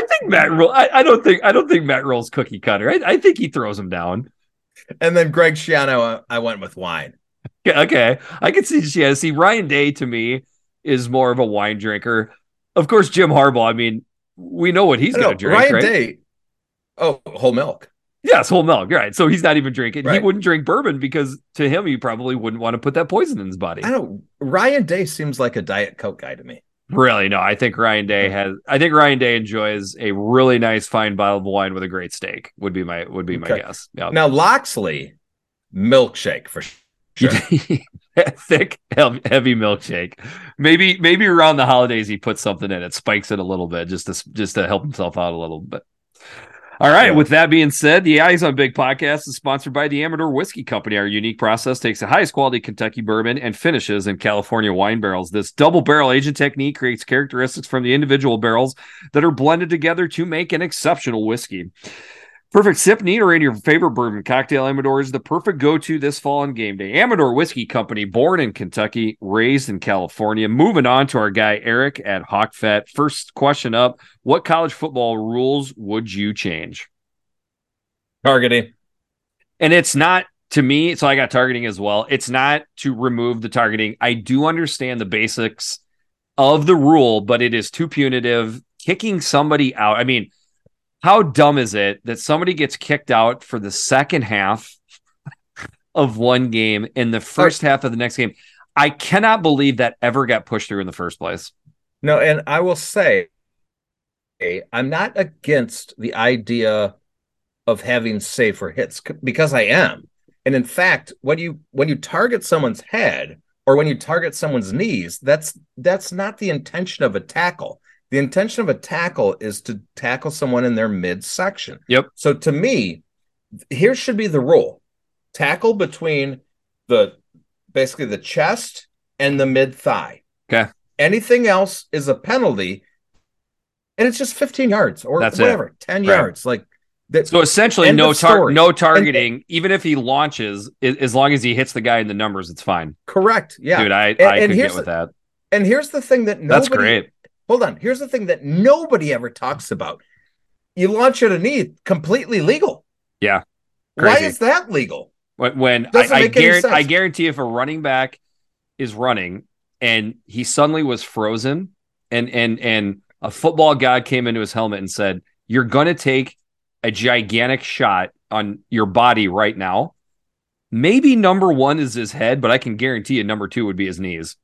think Matt Rhule. I, I don't think I don't think Matt Rhule's cookie cutter. I, I think he throws him down. And then Greg Schiano, uh, I went with wine. Yeah, okay. I can see yeah, see Ryan Day to me is more of a wine drinker. Of course, Jim Harbaugh, I mean, we know what he's gonna drink, Ryan right? Day. Oh, whole milk. Yes, whole milk, right. So he's not even drinking. He wouldn't drink bourbon because to him he probably wouldn't want to put that poison in his body. I don't. Ryan Day seems like a diet coke guy to me. Really, no. I think Ryan Day has I think Ryan Day enjoys a really nice fine bottle of wine with a great steak, would be my would be my Okay. guess. Yeah. Now Locksley, milkshake for sure. thick heavy milkshake maybe maybe around the holidays he puts something in it spikes it a little bit just to just to help himself out a little bit all right with that being said the eyes on big podcast is sponsored by the amador whiskey company. Our unique process takes the highest quality kentucky bourbon and finishes in california wine barrels. This double barrel aging technique creates characteristics from the individual barrels that are blended together to make an exceptional whiskey Perfect sip, neat, or in your favorite bourbon cocktail, Amador is the perfect go-to this fall on game day. Amador Whiskey Company, born in Kentucky, raised in California. Moving on to our guy Eric at HawkFet. First question up: What college football rules would you change? Targeting. And it's not to me, so I got targeting as well. It's not to remove the targeting. I do understand the basics of the rule, but it is too punitive. Kicking somebody out. I mean, how dumb is it that somebody gets kicked out for the second half of one game in the first half of the next game? I cannot believe that ever got pushed through in the first place. No, and I will say, I'm not against the idea of having safer hits because I am. And in fact, when you when you target someone's head or when you target someone's knees, that's that's not the intention of a tackle. The intention of a tackle is to tackle someone in their midsection. Yep. So to me, here should be the rule: tackle between the basically the chest and the mid thigh. Okay. Anything else is a penalty, and it's just 15 yards or That's it. whatever, 10 Right. yards. Like that. So essentially, no tar- no targeting. even if he launches, as long as he hits the guy in the numbers, it's fine. correct. Yeah. Dude, I, And- I and could get with that. and here's the thing that nobody, That's great. Hold on. Here's the thing that nobody ever talks about. You launch at a knee, completely legal. Yeah. Why is that legal? When, when I, I, guarantee. I guarantee if a running back is running and he suddenly was frozen and and and a football god came into his helmet and said, You're gonna take a gigantic shot on your body right now. Maybe number one is his head, but I can guarantee you number two would be his knees.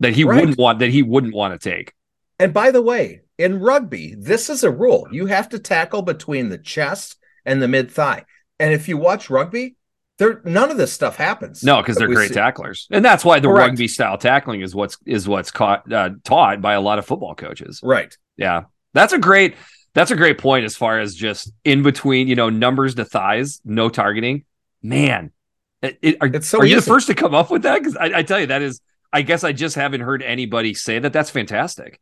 That he Right. wouldn't want that he wouldn't want to take. And by the way, in rugby, this is a rule. You have to tackle between the chest and the mid thigh. And if you watch rugby, there none of this stuff happens. No, because they're great see. tacklers, and that's why the Correct. rugby style tackling is what's is what's caught uh, taught by a lot of football coaches. Right. Yeah, that's a great that's a great point as far as just in between, you know, numbers to thighs, no targeting. Man, it, it- are, It's so are you the first to come up with that? Because I, I tell you, that is, I guess I just haven't heard anybody say that. That's fantastic.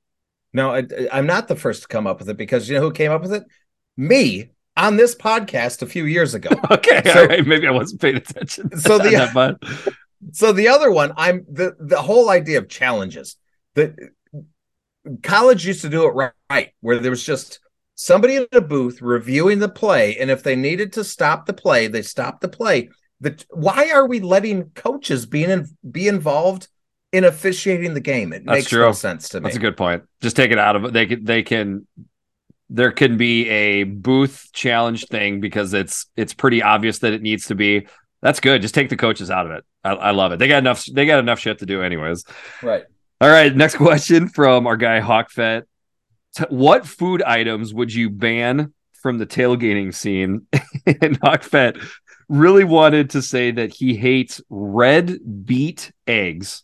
No, I, I'm not the first to come up with it because you know who came up with it? Me on this podcast a few years ago. Okay, So- right, maybe I wasn't paying attention. So the- so the other one, I'm the the whole idea of challenges. The college used to do it right, right, where there was just somebody in a booth reviewing the play, and if they needed to stop the play, they stopped the play. The why are we letting coaches being in, be involved in officiating the game? It That's makes true. no sense to me. That's a good point. Just take it out of it. They can they can there can be a booth challenge thing because it's it's pretty obvious that it needs to be. That's good. Just take the coaches out of it. I, I love it. They got enough. They got enough shit to do anyways. Right. All right. Next question from our guy Hawkfet. T- What food items would you ban from the tailgating scene? and Hawkfet really wanted to say that he hates red beet eggs.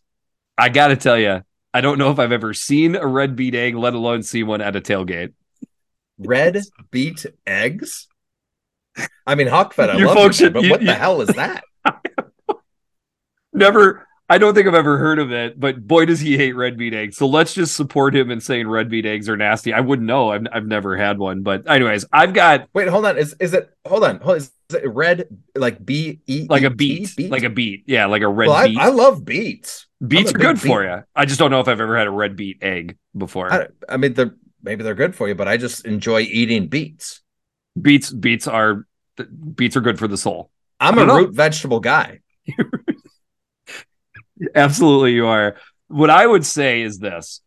I got to tell you, I don't know if I've ever seen a red beet egg, let alone see one at a tailgate. red beet eggs. I mean, Huck Fed, I You love folks it, should- but you- what you- the hell is that? Never. I don't think I've ever heard of it, but boy, does he hate red beet eggs. So let's just support him in saying red beet eggs are nasty. I wouldn't know. I've, I've never had one, but anyways, I've got Wait, hold on. Is is it? Hold on. Hold, is it red like B E like a E T? beet, like a beet. Yeah, like a red well, beet. I, I love beets. Beets are good for you. I just don't know if I've ever had a red beet egg before. I, I mean, they're maybe they're good for you, but I just enjoy eating beets. beets, beets are beets are good for the soul. I'm a know. root vegetable guy. Absolutely, you are. What I would say is this: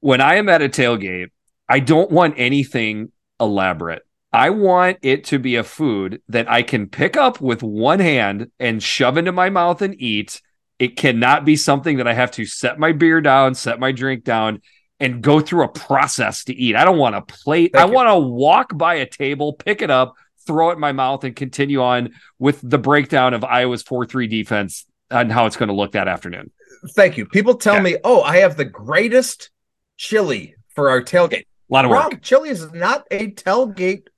when I am at a tailgate, I don't want anything elaborate. I want it to be a food that I can pick up with one hand and shove into my mouth and eat. It cannot be something that I have to set my beer down, set my drink down, and go through a process to eat. I don't want a plate. Thank I want to walk by a table, pick it up, throw it in my mouth, and continue on with the breakdown of Iowa's 4 3 defense and how it's going to look that afternoon. Thank you. People tell Yeah. me, "Oh, I have the greatest chili for our tailgate." A lot of work. Wrong. Chili is not a tailgate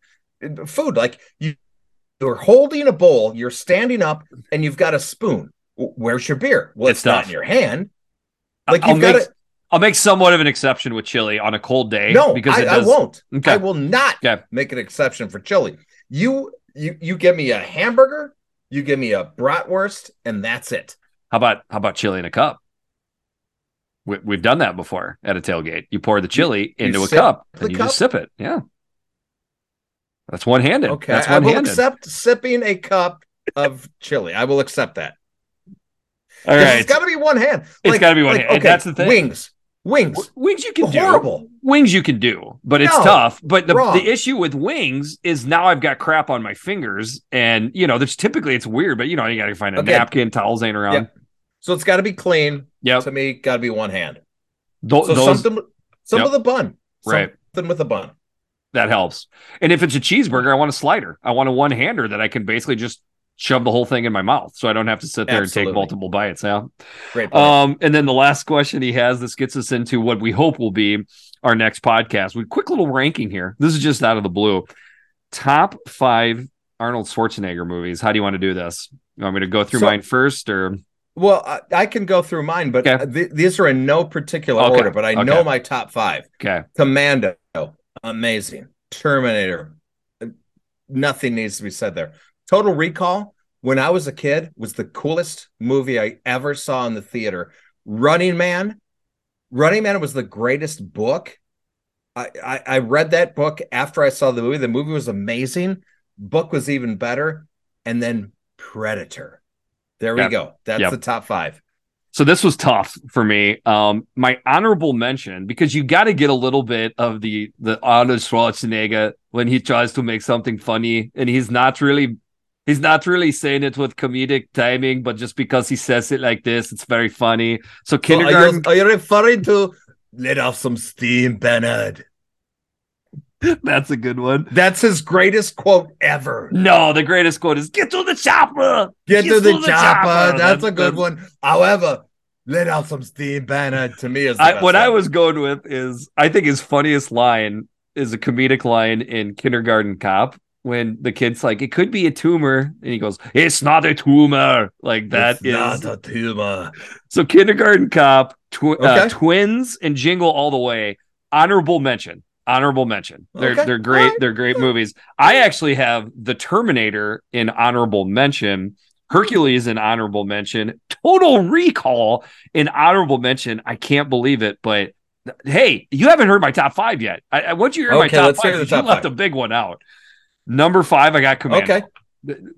food. Like you, you're holding a bowl, you're standing up, and you've got a spoon. Where's your beer? Well, It's it's, not in your hand. Like I'll you've got to. I'll make somewhat of an exception with chili on a cold day. No, because I, it I does. won't. Okay. I will not Okay. make an exception for chili. You, you, you give me a hamburger, you give me a bratwurst, and that's it. How about how about chili in a cup? We, we've done that before at a tailgate. You pour the chili you into a cup and you cup? just sip it. Yeah, that's one handed. Okay, that's I one will accept sipping a cup of chili. I will accept that. All right, It's got to be one hand. It's gotta be one hand. That's the thing. Wings, wings. W- wings you can do. Horrible. Wings you can do, but it's No, tough. But the, wrong. the issue with wings is now I've got crap on my fingers, and you know, there's typically it's weird, but you know, you got to find a Okay. napkin, towels ain't around. Yeah. So it's got to be clean. Yeah. To me, got to be one hand. Tho- So those something, some Yep. with a bun. Right. Something with a bun. that helps. And if it's a cheeseburger, I want a slider. I want a one hander that I can basically just shove the whole thing in my mouth, so I don't have to sit there and take multiple bites. Yeah. Great. point. Um, and then the last question he has, this gets us into what we hope will be our next podcast. We quick little ranking here. This is just out of the blue. Top five Arnold Schwarzenegger movies. How do you want to do this? You want me to go through So- mine first, or well, I, I can go through mine, but Okay. th- these are in no particular Okay. order. But I Okay. know my top five: okay? Commando, amazing. Terminator, uh, nothing needs to be said there. Total Recall, when I was a kid, was the coolest movie I ever saw in the theater. Running Man, Running Man was the greatest book. I, I, I read that book after I saw the movie. The movie was amazing. Book was even better. And then Predator. There we Yep. go. That's Yep. the top five. So this was tough for me. Um, my honorable mention because you got to get a little bit of the the Arnold Schwarzenegger when he tries to make something funny, and he's not really he's not really saying it with comedic timing, but just because he says it like this, it's very funny. So So are, kindergarten, you, are you referring to let off some steam, Bernard? that's a good one. That's his greatest quote ever. No, the greatest quote is "Get to the chopper." Get to the, chopper. chopper. That's, a That's- good one. However, let out some steam, Bernard. To me, is the I, what I was going with is I think his funniest line is a comedic line in Kindergarten Cop when the kid's like, "It could be a tumor," and he goes, "It's not a tumor." Like that It's is not a tumor. so. Kindergarten Cop, tw- uh, Twins, and Jingle All the Way. Honorable mention. Honorable mention. They're Okay. they're great. They're great movies. I actually have the Terminator in honorable mention. Hercules in honorable mention. Total Recall in honorable mention. I can't believe it, but hey, you haven't heard my top five yet. I, I want you to hear my top five. hear the 'cause you top left five. a big one out. Number five, I got Commando. Okay.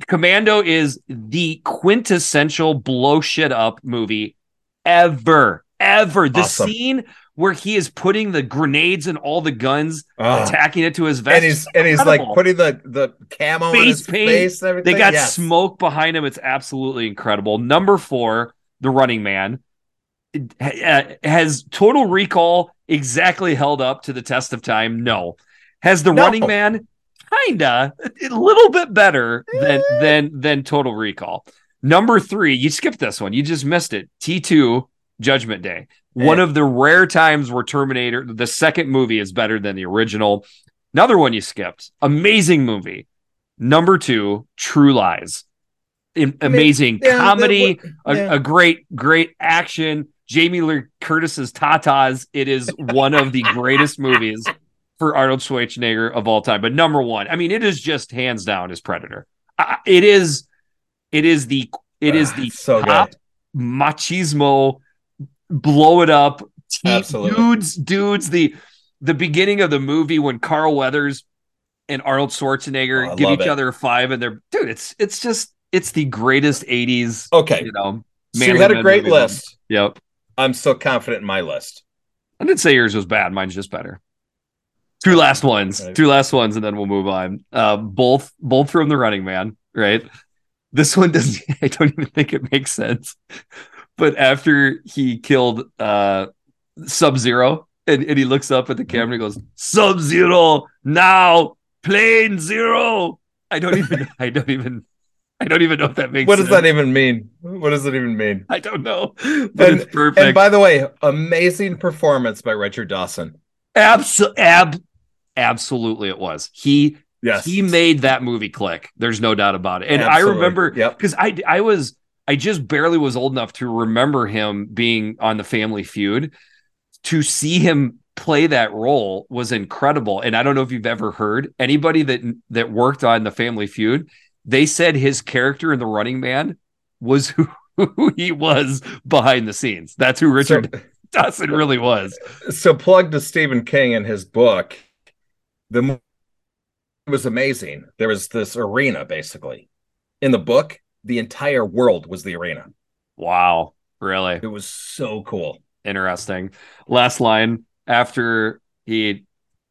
Commando is the quintessential blow shit up movie ever, ever. The Awesome. scene where he is putting the grenades and all the guns, attacking it to his vest. and he's and he's like putting the the camo on Face his paint. face and everything. They got Yes. smoke behind him. It's absolutely incredible. Number four, The Running Man, uh, has Total Recall exactly held up to the test of time? No. Has The No. Running Man kinda a little bit better than Eh. than than Total Recall? Number three, you skipped this one. You just missed it. T2 Judgment Day. One Eh. of the rare times where Terminator, the second movie, is better than the original. Another one you skipped. Amazing movie. Number two, True Lies. amazing yeah, comedy, yeah. a, a, great, great action. Jamie Lee Curtis's Tatas. It is one of the greatest movies for Arnold Schwarzenegger of all time. But number one, I mean, it is just hands down his Predator. Uh, it is, it is the, it is the so top good. machismo, blow it up, dudes, dudes. The the beginning of the movie when Carl Weathers and Arnold Schwarzenegger oh, give each it. other a five, and they're dude. It's it's just it's the greatest '80s. Okay, you know, so you had a great list. Yep, I'm so confident in my list. I didn't say yours was bad. Mine's just better. Two last ones, right. two last ones, and then we'll move on. Uh, both both from the Running Man, right? This one doesn't. I don't even think it makes sense. But after he killed uh, Sub Zero, and, and he looks up at the camera and goes, Sub Zero now, plain zero. I don't even I don't even I don't even know if that makes What does that even mean? What does it even mean? I don't know. But and, it's perfect. And by the way, amazing performance by Richard Dawson. Absolutely ab- absolutely it was. He yes. he made that movie click. There's no doubt about it. And absolutely. I remember because yep. I I was I just barely was old enough to remember him being on the Family Feud to see him play that role was incredible. And I don't know if you've ever heard anybody that that worked on the Family Feud. They said his character in the Running Man was who, who he was behind the scenes. That's who Richard so, Dawson really was. So, plug to Stephen King in his book. The movie was amazing. There was this arena basically in the book. The entire world was the arena. Wow, really? It was so cool interesting. Last line after he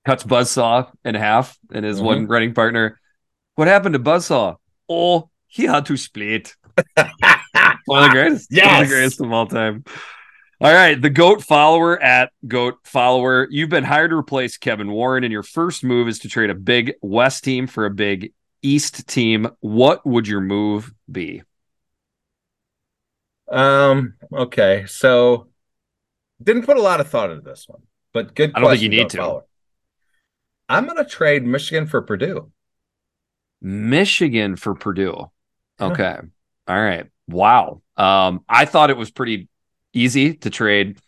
cuts Buzzsaw in half and his mm-hmm. one running partner. What happened to Buzzsaw? Oh, he had to split. one of the greatest. Yes. One of the greatest of all time. All right, the GOAT follower at GOAT follower. You've been hired to replace Kevin Warren, and your first move is to trade a big West team for a big East team. What would your move be? Um, okay. So didn't put a lot of thought into this one, but good. I don't think you need to. Follow. I'm going to trade Michigan for Purdue. Michigan for Purdue. Okay. All right. Wow. Um, I thought it was pretty easy to trade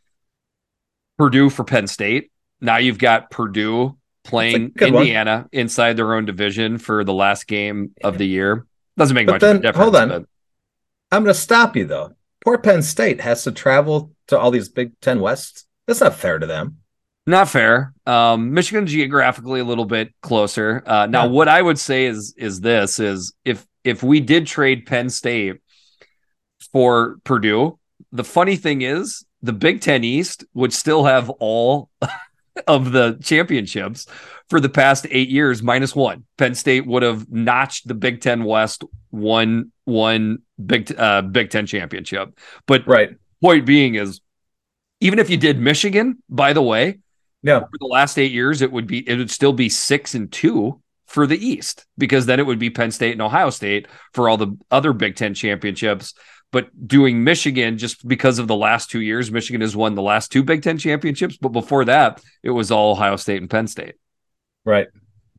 Purdue for Penn State. Now you've got Purdue playing Indiana one. inside their own division for the last game of the year. Doesn't make but much then, of a difference. Hold on. But... I'm going to stop you though. Poor Penn State has to travel to all these Big Ten Wests. That's not fair to them. Not fair. Um, Michigan geographically a little bit closer. Uh, now, yeah. what I would say is is this: is if if we did trade Penn State for Purdue, the funny thing is the Big Ten East would still have all of the championships for the past eight years, minus one. Penn State would have notched the Big Ten West one one Big uh, Big Ten championship. But right point being is even if you did Michigan, by the way, yeah, for the last eight years, it would be it would still be six and two for the East because then it would be Penn State and Ohio State for all the other Big Ten championships. But doing Michigan just because of the last two years, Michigan has won the last two Big Ten championships. But before that, it was all Ohio State and Penn State. Right.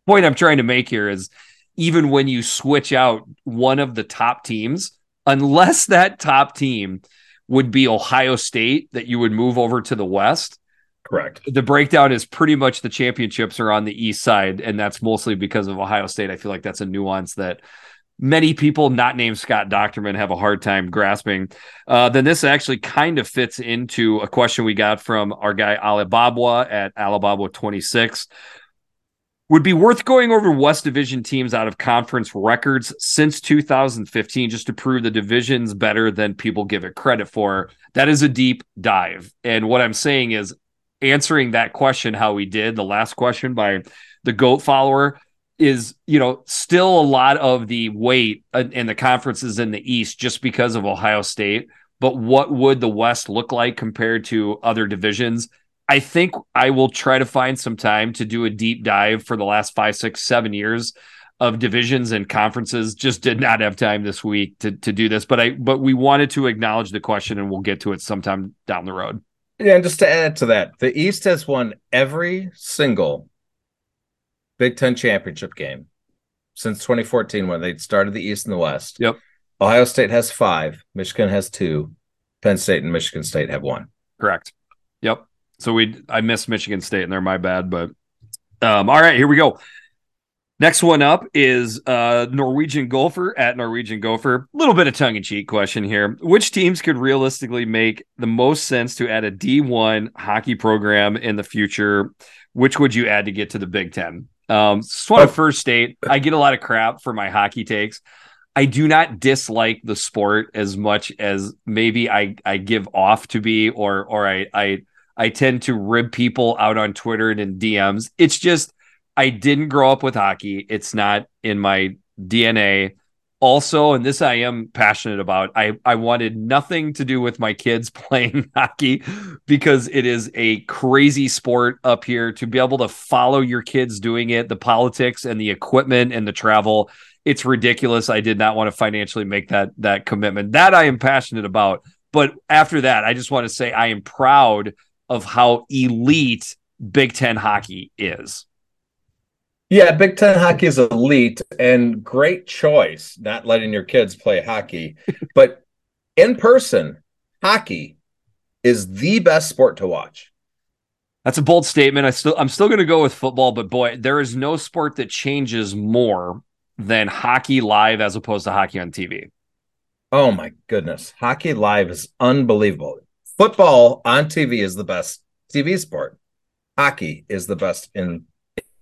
Point I'm trying to make here is even when you switch out one of the top teams, unless that top team would be Ohio State that you would move over to the West. Correct. The breakdown is pretty much the championships are on the East side, and that's mostly because of Ohio State. I feel like that's a nuance that many people not named Scott Dochterman have a hard time grasping. Uh, then this actually kind of fits into a question we got from our guy Alibaba at Alibaba 26 would be worth going over West Division teams out of conference records since 2015 just to prove the division's better than people give it credit for. That is a deep dive. And what I'm saying is answering that question how we did, the last question by the GOAT follower, is, you know, still a lot of the weight in the conferences in the East just because of Ohio State. But what would the West look like compared to other divisions? I think I will try to find some time to do a deep dive for the last five, six, seven years of divisions and conferences. Just did not have time this week to to do this, but I but we wanted to acknowledge the question, and we'll get to it sometime down the road. Yeah, and just to add to that, the East has won every single Big Ten championship game since 2014 when they started the East and the West. Yep. Ohio State has five, Michigan has two, Penn State and Michigan State have one. Correct. Yep. So we I missed Michigan State and they're my bad, but um, all right, here we go. Next one up is uh, Norwegian Golfer at Norwegian Gopher. A little bit of tongue in cheek question here. Which teams could realistically make the most sense to add a D1 hockey program in the future? Which would you add to get to the Big Ten? Um, just want to first state I get a lot of crap for my hockey takes. I do not dislike the sport as much as maybe I, I give off to be, or or I I I tend to rib people out on Twitter and in DMs. It's just I didn't grow up with hockey. It's not in my DNA. Also, and this I am passionate about, I, I wanted nothing to do with my kids playing hockey because it is a crazy sport up here to be able to follow your kids doing it, the politics and the equipment and the travel. It's ridiculous. I did not want to financially make that that commitment. That I am passionate about. But after that, I just want to say I am proud of how elite Big Ten hockey is. Yeah, Big Ten hockey is elite and great choice, not letting your kids play hockey. but in person, hockey is the best sport to watch. That's a bold statement. I still I'm still going to go with football, but boy, there is no sport that changes more than hockey live as opposed to hockey on TV. Oh my goodness. Hockey live is unbelievable. Football on TV is the best TV sport. Hockey is the best in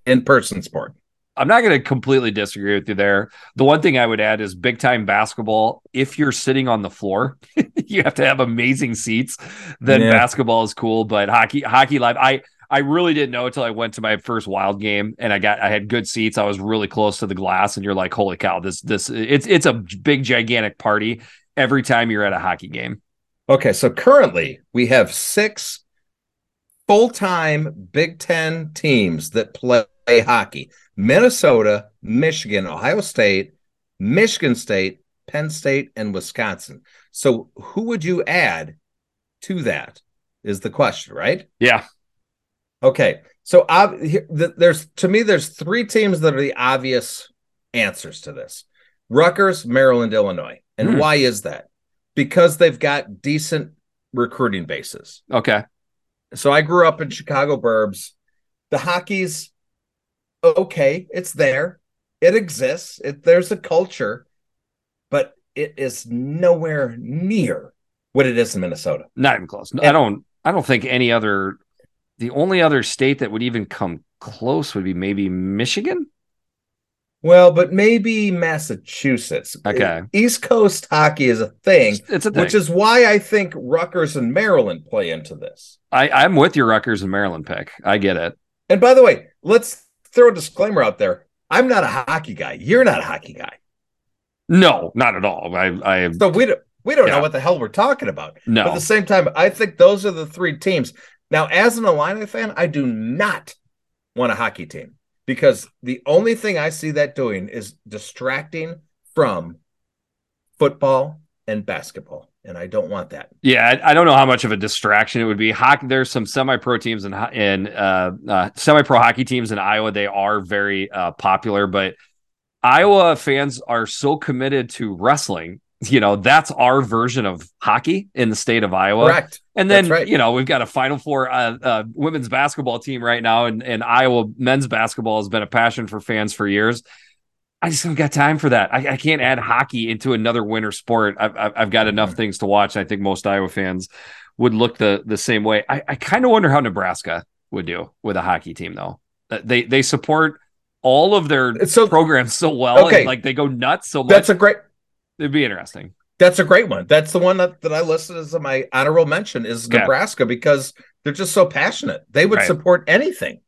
in person sport. I'm not going to completely disagree with you there. The one thing I would add is big time basketball. If you're sitting on the floor, you have to have amazing seats. Then yeah. basketball is cool, but hockey, hockey live. I I really didn't know until I went to my first wild game and I got I had good seats. I was really close to the glass, and you're like, holy cow, this this it's it's a big gigantic party every time you're at a hockey game. Okay, so currently we have six full time Big Ten teams that play play hockey. Minnesota, Michigan, Ohio State, Michigan State, Penn State, and Wisconsin. So who would you add to that? Is the question, right? Yeah. Okay. So uh, there's to me, there's three teams that are the obvious answers to this: Rutgers, Maryland, Illinois. And hmm. why is that? Because they've got decent recruiting bases. Okay. So I grew up in Chicago burbs. The hockey's okay, it's there, it exists, it, there's a culture, but it is nowhere near what it is in Minnesota. Not even close. And, I don't. I don't think any other. The only other state that would even come close would be maybe Michigan. Well, but maybe Massachusetts. Okay. East Coast hockey is a thing, it's a thing. which is why I think Rutgers and Maryland play into this. I, I'm with your Rutgers and Maryland pick. I get it. And by the way, let's throw a disclaimer out there. I'm not a hockey guy. You're not a hockey guy. No, not at all. I, I so we don't we don't yeah. know what the hell we're talking about. No. But at the same time, I think those are the three teams. Now, as an Illini fan, I do not want a hockey team because the only thing I see that doing is distracting from football and basketball and I don't want that. Yeah, I, I, don't know how much of a distraction it would be. Hockey, there's some semi-pro teams and in, in uh, uh, semi-pro hockey teams in Iowa. They are very uh, popular, but Iowa fans are so committed to wrestling. You know, that's our version of hockey in the state of Iowa. Correct. And then, right. you know, we've got a Final Four uh, uh, women's basketball team right now, and, and Iowa men's basketball has been a passion for fans for years. I just don't got time for that. I, I, can't add hockey into another winter sport. I've, I've, got enough mm-hmm. things to watch. I think most Iowa fans would look the the same way. I, I kind of wonder how Nebraska would do with a hockey team, though. Uh, they they support all of their so, programs so well, okay. like they go nuts so much. That's a great. It'd be interesting. That's a great one. That's the one that, that I listed as my honorable mention is. Nebraska because they're just so passionate. They would right. support anything.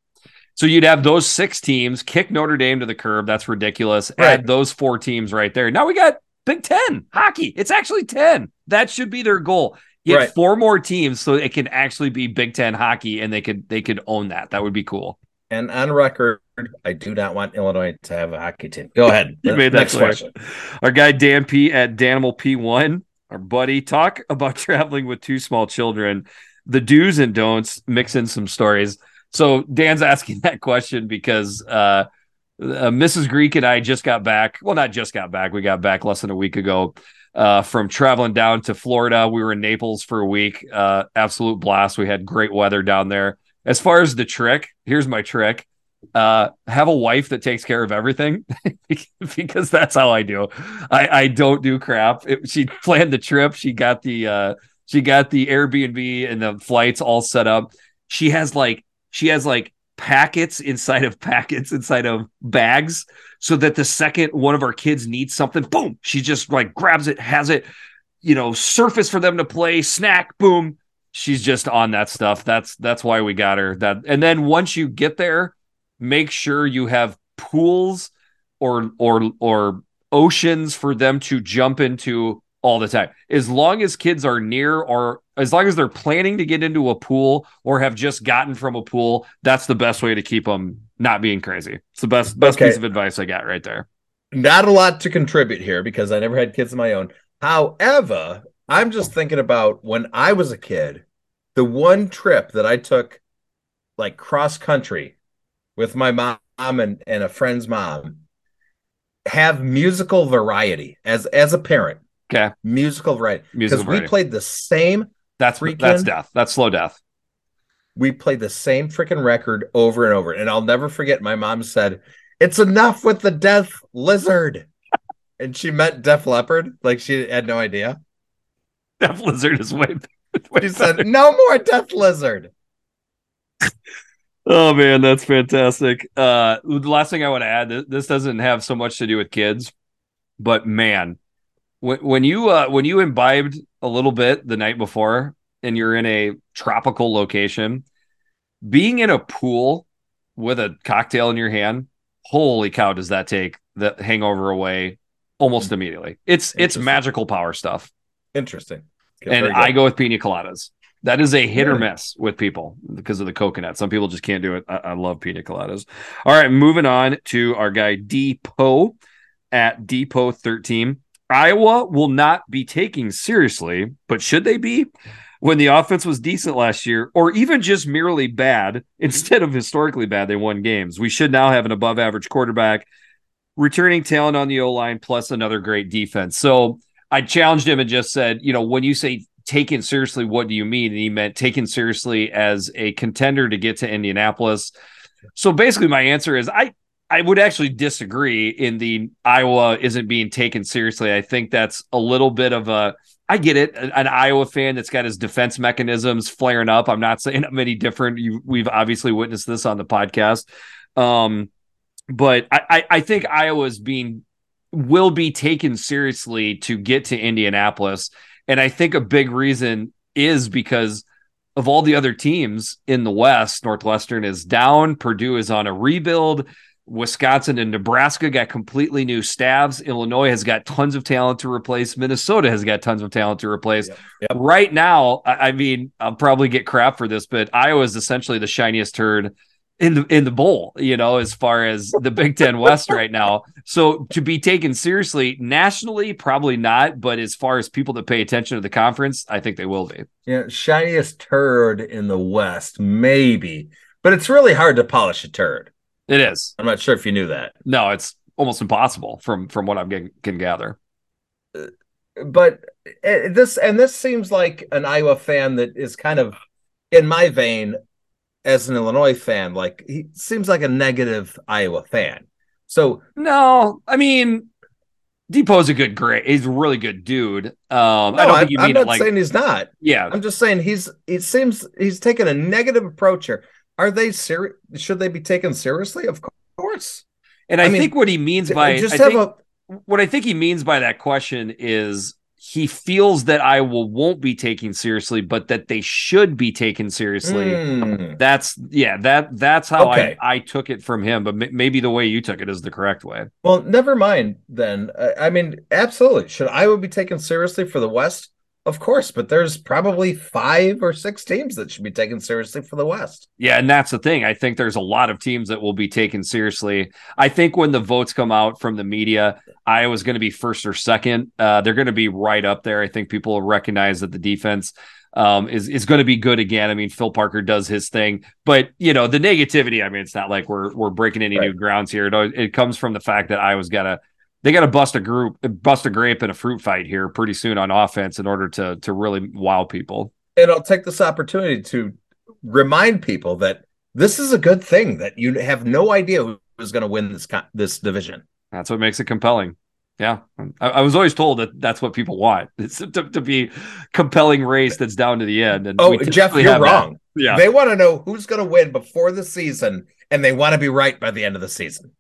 So you'd have those six teams kick Notre Dame to the curb. That's ridiculous. Right. Add those four teams right there. Now we got Big Ten hockey. It's actually 10. That should be their goal. Get right. four more teams so it can actually be Big Ten hockey and they could they could own that. That would be cool. And on record, I do not want Illinois to have a hockey team. Go ahead. you made that Next clear. question. Our guy Dan P at Danimal P1, our buddy, talk about traveling with two small children, the do's and don'ts, mix in some stories. So Dan's asking that question because uh, uh, Mrs. Greek and I just got back. Well, not just got back. We got back less than a week ago uh, from traveling down to Florida. We were in Naples for a week. Uh, absolute blast. We had great weather down there. As far as the trick, here's my trick. Uh, have a wife that takes care of everything because that's how I do. I, I don't do crap. It, she planned the trip. She got the uh, she got the Airbnb and the flights all set up. She has like she has like packets inside of packets inside of bags so that the second one of our kids needs something, boom, she just like grabs it, has it, you know, surface for them to play, snack, boom. She's just on that stuff. That's that's why we got her. That and then once you get there, make sure you have pools or or or oceans for them to jump into all the time. As long as kids are near or as long as they're planning to get into a pool or have just gotten from a pool, that's the best way to keep them not being crazy. It's the best best okay. piece of advice I got right there. Not a lot to contribute here because I never had kids of my own. However, I'm just thinking about when I was a kid, the one trip that I took like cross country with my mom and, and a friend's mom have musical variety as as a parent Okay. Musical variety. Because we played the same. That's freaking, that's death. That's slow death. We played the same freaking record over and over. And I'll never forget my mom said, It's enough with the death lizard. and she meant Def Leppard. Like she had no idea. Death lizard is way, way she said, No more death lizard. oh man, that's fantastic. Uh the last thing I want to add, this doesn't have so much to do with kids, but man, when when you uh, when you imbibed a little bit the night before and you're in a tropical location, being in a pool with a cocktail in your hand, holy cow, does that take the hangover away almost immediately? It's it's magical power stuff. Interesting. Okay, and I go with pina coladas. That is a hit yeah. or miss with people because of the coconut. Some people just can't do it. I, I love pina coladas. All right, moving on to our guy Depot at Depot 13. Iowa will not be taking seriously, but should they be? When the offense was decent last year, or even just merely bad, instead of historically bad, they won games. We should now have an above average quarterback, returning talent on the O line, plus another great defense. So I challenged him and just said, you know, when you say taken seriously, what do you mean? And he meant taken seriously as a contender to get to Indianapolis. So basically, my answer is I I would actually disagree in the Iowa isn't being taken seriously. I think that's a little bit of a I get it. An Iowa fan that's got his defense mechanisms flaring up. I'm not saying I'm any different. You, we've obviously witnessed this on the podcast. Um, but I, I, I think Iowa's being will be taken seriously to get to Indianapolis. And I think a big reason is because of all the other teams in the West, Northwestern is down, Purdue is on a rebuild. Wisconsin and Nebraska got completely new staffs. Illinois has got tons of talent to replace. Minnesota has got tons of talent to replace. Yep, yep. Right now, I mean, I'll probably get crap for this, but Iowa is essentially the shiniest turd in the in the bowl, you know, as far as the Big Ten West right now. So to be taken seriously nationally, probably not. But as far as people that pay attention to the conference, I think they will be. Yeah, shiniest turd in the West, maybe, but it's really hard to polish a turd. It is. I'm not sure if you knew that. No, it's almost impossible from from what I'm can gather. But eh, this and this seems like an Iowa fan that is kind of in my vein as an Illinois fan. Like he seems like a negative Iowa fan. So no, I mean Depot's a good great. He's a really good dude. Um, no, I don't think you mean I'm not like, saying he's not. Yeah, I'm just saying he's. It seems he's taken a negative approach here. Are they serious? Should they be taken seriously? Of course. And I, I mean, think what he means by just I have think, a what I think he means by that question is he feels that I will won't be taken seriously, but that they should be taken seriously. Mm. That's yeah, that that's how okay. I, I took it from him. But m- maybe the way you took it is the correct way. Well, never mind then. I mean, absolutely. Should Iowa be taken seriously for the West? Of course, but there's probably five or six teams that should be taken seriously for the West. Yeah, and that's the thing. I think there's a lot of teams that will be taken seriously. I think when the votes come out from the media, Iowa's going to be first or second. Uh, they're going to be right up there. I think people will recognize that the defense um, is is going to be good again. I mean, Phil Parker does his thing, but you know the negativity. I mean, it's not like we're we're breaking any right. new grounds here. It, it comes from the fact that Iowa's got to they got to bust a group, bust a grape in a fruit fight here pretty soon on offense in order to to really wow people. And I'll take this opportunity to remind people that this is a good thing that you have no idea who's going to win this this division. That's what makes it compelling. Yeah, I, I, was always told that that's what people want. It's to, to be compelling race that's down to the end. And oh, Jeff, you're wrong. That. Yeah, they want to know who's going to win before the season, and they want to be right by the end of the season.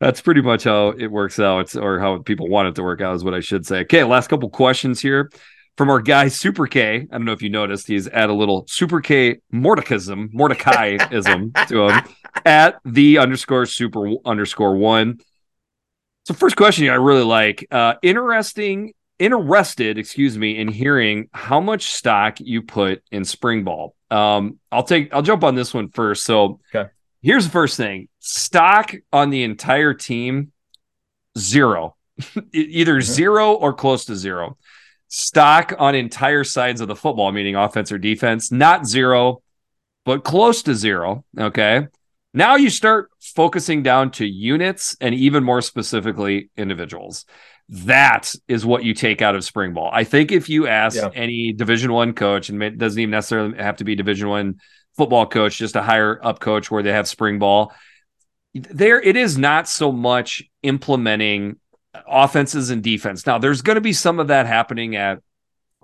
That's pretty much how it works out, or how people want it to work out, is what I should say. Okay, last couple questions here from our guy Super K. I don't know if you noticed, he's add a little Super K Mordecaiism, Mordecaiism to him at the underscore super underscore one. So first question I really like. Uh, interesting, interested, excuse me, in hearing how much stock you put in spring ball. Um, I'll take I'll jump on this one first. So okay. Here's the first thing. Stock on the entire team, zero. Either zero or close to zero. Stock on entire sides of the football, meaning offense or defense, not zero, but close to zero. Okay. Now you start focusing down to units and even more specifically individuals. That is what you take out of spring ball. I think if you ask yeah. any Division One coach, and it doesn't even necessarily have to be Division One football coach, just a higher up coach where they have spring ball, there it is not so much implementing offenses and defense. Now there's going to be some of that happening at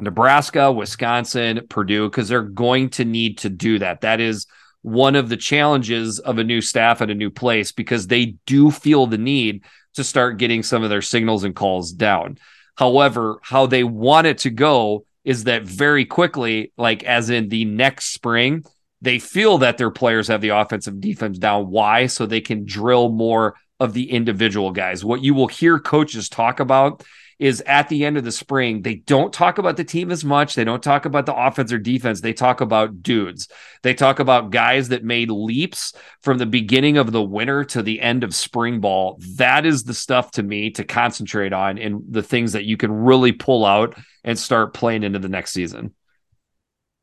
Nebraska, Wisconsin, Purdue, because they're going to need to do that. That is one of the challenges of a new staff at a new place because they do feel the need to start getting some of their signals and calls down. However, how they want it to go is that very quickly, like as in the next spring, they feel that their players have the offensive defense down. Why? So they can drill more of the individual guys. What you will hear coaches talk about is at the end of the spring, they don't talk about the team as much. They don't talk about the offense or defense. They talk about dudes. They talk about guys that made leaps from the beginning of the winter to the end of spring ball. That is the stuff to me to concentrate on and the things that you can really pull out and start playing into the next season.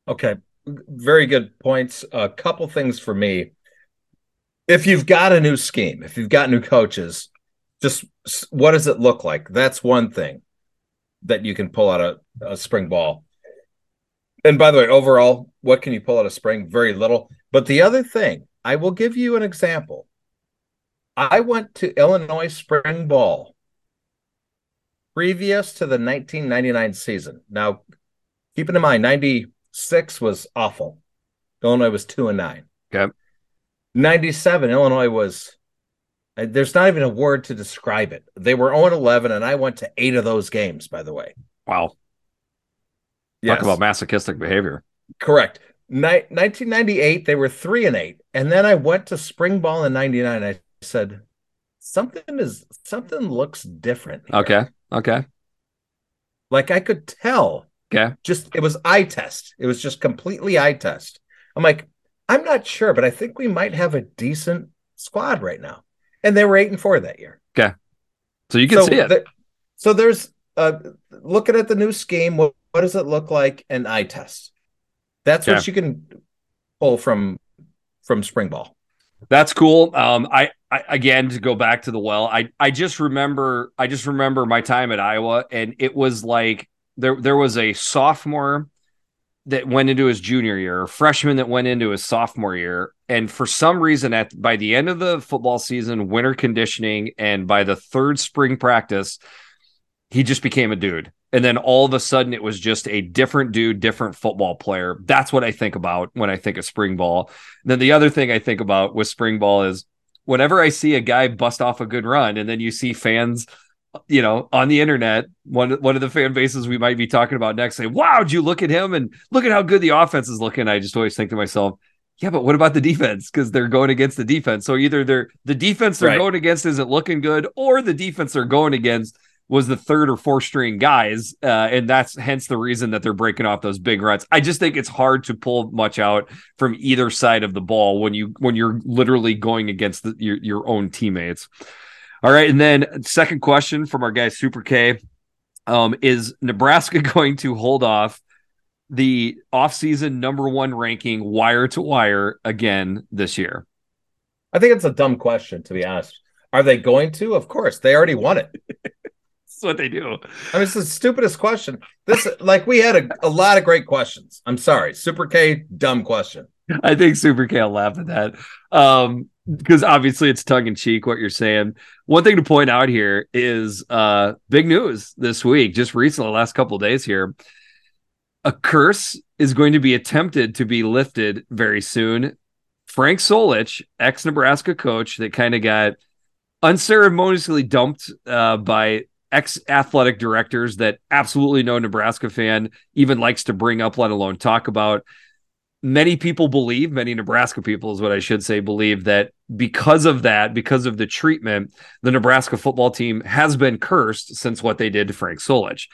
Okay. Very good points. A couple things for me. If you've got a new scheme, if you've got new coaches, just what does it look like? That's one thing that you can pull out a, a spring ball. And by the way, overall, what can you pull out of spring? Very little. But the other thing, I will give you an example. I went to Illinois spring ball previous to the 1999 season. Now, keeping in mind, 96 was awful. Illinois was two and nine. Okay. 97, Illinois was uh, there's not even a word to describe it. They were 0 11, and I went to eight of those games, by the way. Wow. Yes. Talk about masochistic behavior. Correct. Ni- 1998, they were 3 and 8. And then I went to spring ball in 99. I said, something is something looks different. Here. Okay. Okay. Like I could tell. Okay. Just it was eye test. It was just completely eye test. I'm like, I'm not sure, but I think we might have a decent squad right now and they were eight and four that year. Okay, so you can so see it. The, so there's uh, looking at the new scheme. What, what does it look like? An eye test. That's okay. what you can pull from from spring ball. That's cool. Um, I, I again to go back to the well. I I just remember I just remember my time at Iowa, and it was like there there was a sophomore that went into his junior year, a freshman that went into his sophomore year, and for some reason, at by the end of the football season, winter conditioning, and by the third spring practice, he just became a dude. And then all of a sudden, it was just a different dude, different football player. That's what I think about when I think of spring ball. And then the other thing I think about with spring ball is whenever I see a guy bust off a good run, and then you see fans you know, on the internet, one one of the fan bases we might be talking about next say, "Wow, did you look at him and look at how good the offense is looking?" I just always think to myself, "Yeah, but what about the defense? Because they're going against the defense. So either they're the defense they're right. going against isn't looking good, or the defense they're going against was the third or fourth string guys, uh, and that's hence the reason that they're breaking off those big runs. I just think it's hard to pull much out from either side of the ball when you when you're literally going against the, your your own teammates." All right, and then second question from our guy Super K: um, Is Nebraska going to hold off the offseason number one ranking wire to wire again this year? I think it's a dumb question, to be honest. Are they going to? Of course. They already won it. That's what they do. I mean, it's the stupidest question. This, like, we had a, a lot of great questions. I'm sorry. Super K, dumb question. I think Super will laugh at that. Um, because obviously it's tongue in cheek what you're saying. One thing to point out here is uh big news this week, just recently, last couple days here. A curse is going to be attempted to be lifted very soon. Frank Solich, ex Nebraska coach, that kind of got unceremoniously dumped uh, by ex athletic directors that absolutely no Nebraska fan even likes to bring up, let alone talk about many people believe, many Nebraska people is what I should say, believe that because of that, because of the treatment, the Nebraska football team has been cursed since what they did to Frank Solich.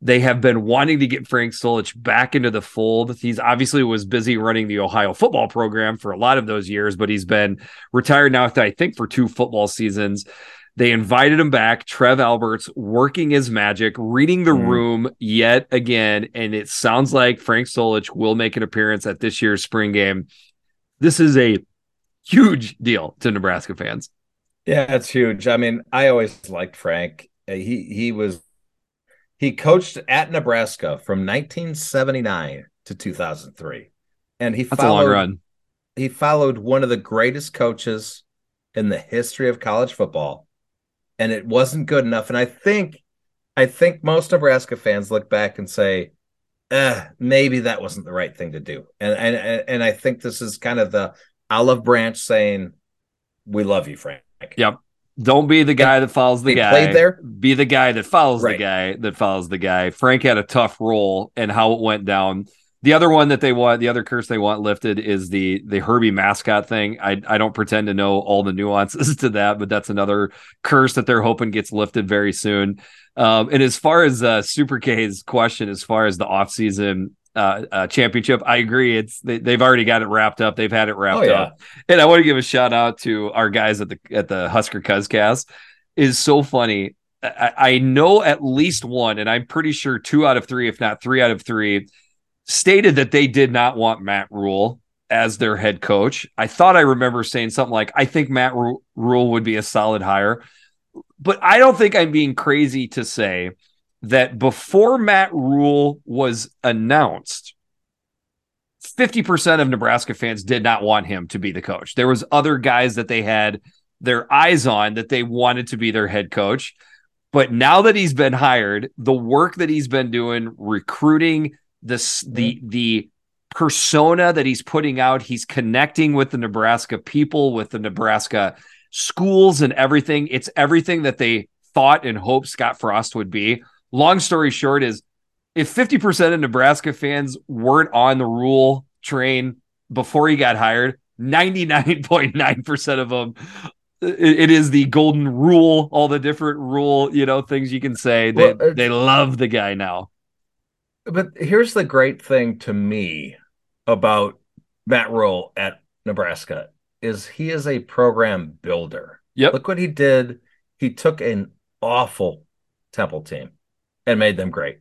They have been wanting to get Frank Solich back into the fold. He's obviously was busy running the Ohio football program for a lot of those years, but he's been retired now, I think, for two football seasons. They invited him back. Trev Alberts working his magic, reading the mm. room yet again. And it sounds like Frank Solich will make an appearance at this year's spring game. This is a huge deal to Nebraska fans. Yeah, it's huge. I mean, I always liked Frank. Uh, he he was he coached at Nebraska from 1979 to 2003. And he That's followed he followed one of the greatest coaches in the history of college football and it wasn't good enough. And I think, I think most Nebraska fans look back and say, eh, maybe that wasn't the right thing to do. And and and I think this is kind of the olive branch saying, "We love you, Frank." Yep. Don't be the guy that follows the guy. Played there. Be the guy that follows right. the guy that follows the guy. Frank had a tough role and how it went down. The other one that they want, the other curse they want lifted is the the Herbie mascot thing. I I don't pretend to know all the nuances to that, but that's another curse that they're hoping gets lifted very soon. Um, and as far as uh, Super K's question, as far as the offseason uh, uh, championship, I agree. It's they, have already got it wrapped up. They've had it wrapped oh, yeah. up. And I want to give a shout out to our guys at the at the Husker Cuzcast. Is so funny. I, I know at least one, and I'm pretty sure two out of three, if not three out of three stated that they did not want Matt Rhule as their head coach. I thought I remember saying something like, I think Matt Rhule would be a solid hire. But I don't think I'm being crazy to say that before Matt Rhule was announced, 50% of Nebraska fans did not want him to be the coach. There was other guys that they had their eyes on that they wanted to be their head coach. But now that he's been hired, the work that he's been doing recruiting, this the mm-hmm. the persona that he's putting out he's connecting with the nebraska people with the nebraska schools and everything. It's everything that they thought and hoped scott frost would be. Long story short is if 50% of nebraska fans weren't on the rule train before he got hired 99.9% of them it is the golden rule all the different rule you know things you can say. They, well, they love the guy now but here's the great thing to me about Matt Rhule at Nebraska is he is a program builder. Yep. Look what he did. He took an awful Temple team and made them great.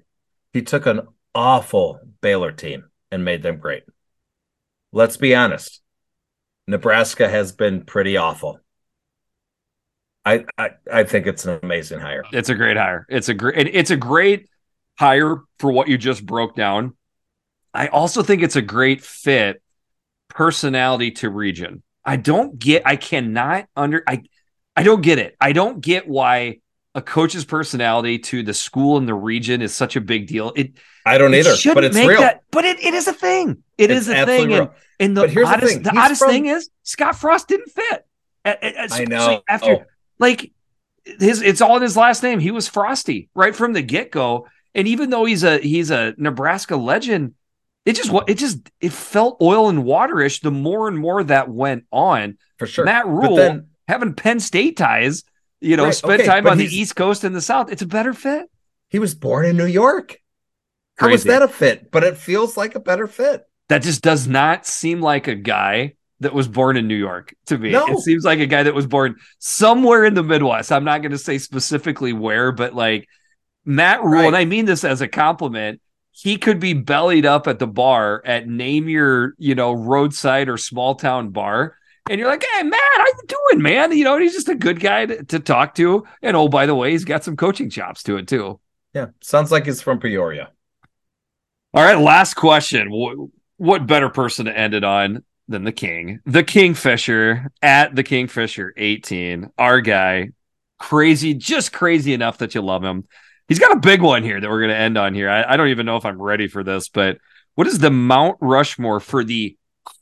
He took an awful Baylor team and made them great. Let's be honest. Nebraska has been pretty awful. I, I I think it's an amazing hire. It's a great hire. It's a great it's a great hire for what you just broke down. I also think it's a great fit personality to region. I don't get I cannot under I I don't get it. I don't get why a coach's personality to the school and the region is such a big deal. It I don't either, but it's real. That, but it, it is a thing. It it's is a thing. And, and, the here's oddest, the, thing. the oddest from... thing is Scott Frost didn't fit. I know. After oh. like his it's all in his last name. He was Frosty right from the get-go. And even though he's a he's a Nebraska legend, it just it just it felt oil and waterish the more and more that went on. For sure. Matt Rhule then, having Penn State ties, you know, right, spend okay, time on the East Coast and the South. It's a better fit. He was born in New York. How Crazy. was that a fit? But it feels like a better fit. That just does not seem like a guy that was born in New York to me. No. It seems like a guy that was born somewhere in the Midwest. I'm not going to say specifically where, but like Matt Rhule, right. and I mean this as a compliment, he could be bellied up at the bar at name your, you know, roadside or small town bar. And you're like, hey, man, how you doing, man? You know, he's just a good guy to, to talk to. And oh, by the way, he's got some coaching chops to it, too. Yeah. Sounds like he's from Peoria. All right. Last question. What, what better person to end it on than the king? The Kingfisher at the Kingfisher 18. Our guy. Crazy, just crazy enough that you love him. He's got a big one here that we're going to end on here. I, I don't even know if I'm ready for this, but what is the Mount Rushmore for the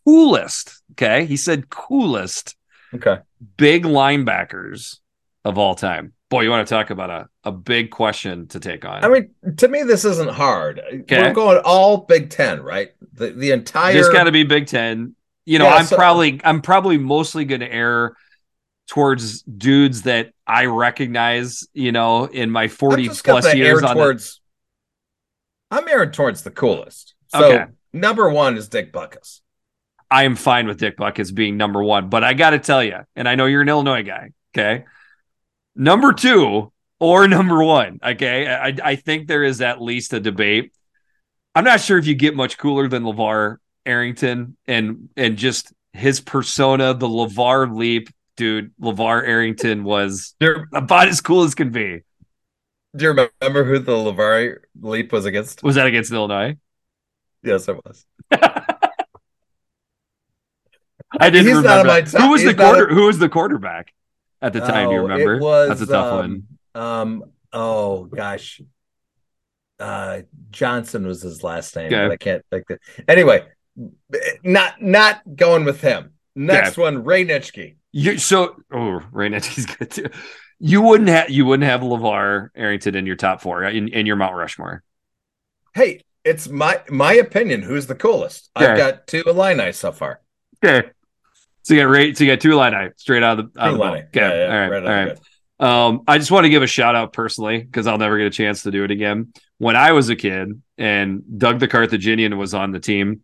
coolest? Okay. He said coolest. Okay. Big linebackers of all time. Boy, you want to talk about a, a big question to take on. I mean, to me, this isn't hard. Okay. We're going all Big Ten, right? The the entire. It's got to be Big Ten. You know, yeah, I'm so... probably I'm probably mostly going to err towards dudes that I recognize, you know, in my 40 plus years on towards the... I'm airing towards the coolest. So okay. number one is Dick Butkus. I am fine with Dick Butkus being number one, but I got to tell you, and I know you're an Illinois guy. Okay. Number two or number one. Okay. I, I think there is at least a debate. I'm not sure if you get much cooler than LeVar Arrington and and just his persona, the LeVar leap, dude, LeVar Arrington was about as cool as can be. Do you remember who the LeVar leap was against? Was that against Illinois? Yes, it was. I didn't He's remember. who was the quarter? A... Who was the quarterback at the time? Oh, you remember? Was, That's a tough um, one. Um. Oh gosh. Uh, Johnson was his last name, okay. but I can't think that. Anyway, not not going with him. Next yeah. one, Ray Nitschke. You so oh Ray Nitschke's good too. You wouldn't have you wouldn't have LeVar Arrington in your top four in, in your Mount Rushmore. Hey, it's my my opinion. Who's the coolest? Okay. I've got two Illini so far. Okay. So you got Ray. So you got two Illini straight out of the out of the Okay. Yeah, yeah, all right. Right all right. Um, I just want to give a shout out personally because I'll never get a chance to do it again. When I was a kid and Doug the Carthaginian was on the team,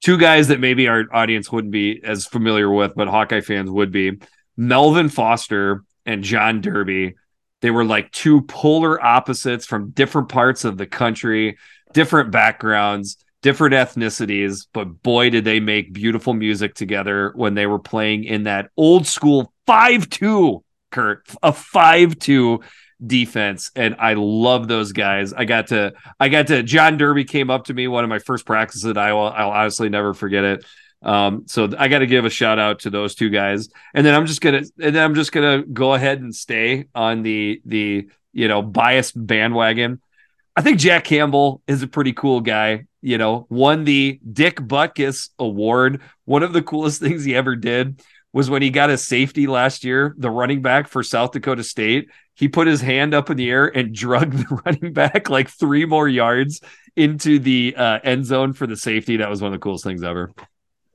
two guys that maybe our audience wouldn't be as familiar with, but Hawkeye fans would be Melvin Foster and John Derby. They were like two polar opposites from different parts of the country, different backgrounds, different ethnicities, but boy, did they make beautiful music together when they were playing in that old school 5 2, Kurt, a 5 2 defense and I love those guys. I got to I got to John Derby came up to me one of my first practices at Iowa. I'll honestly never forget it. Um, so I got to give a shout out to those two guys. And then I'm just going to and then I'm just going to go ahead and stay on the the you know biased bandwagon. I think Jack Campbell is a pretty cool guy. You know, won the Dick Butkus award. One of the coolest things he ever did was when he got a safety last year, the running back for South Dakota State. He put his hand up in the air and drug the running back like three more yards into the uh, end zone for the safety. That was one of the coolest things ever.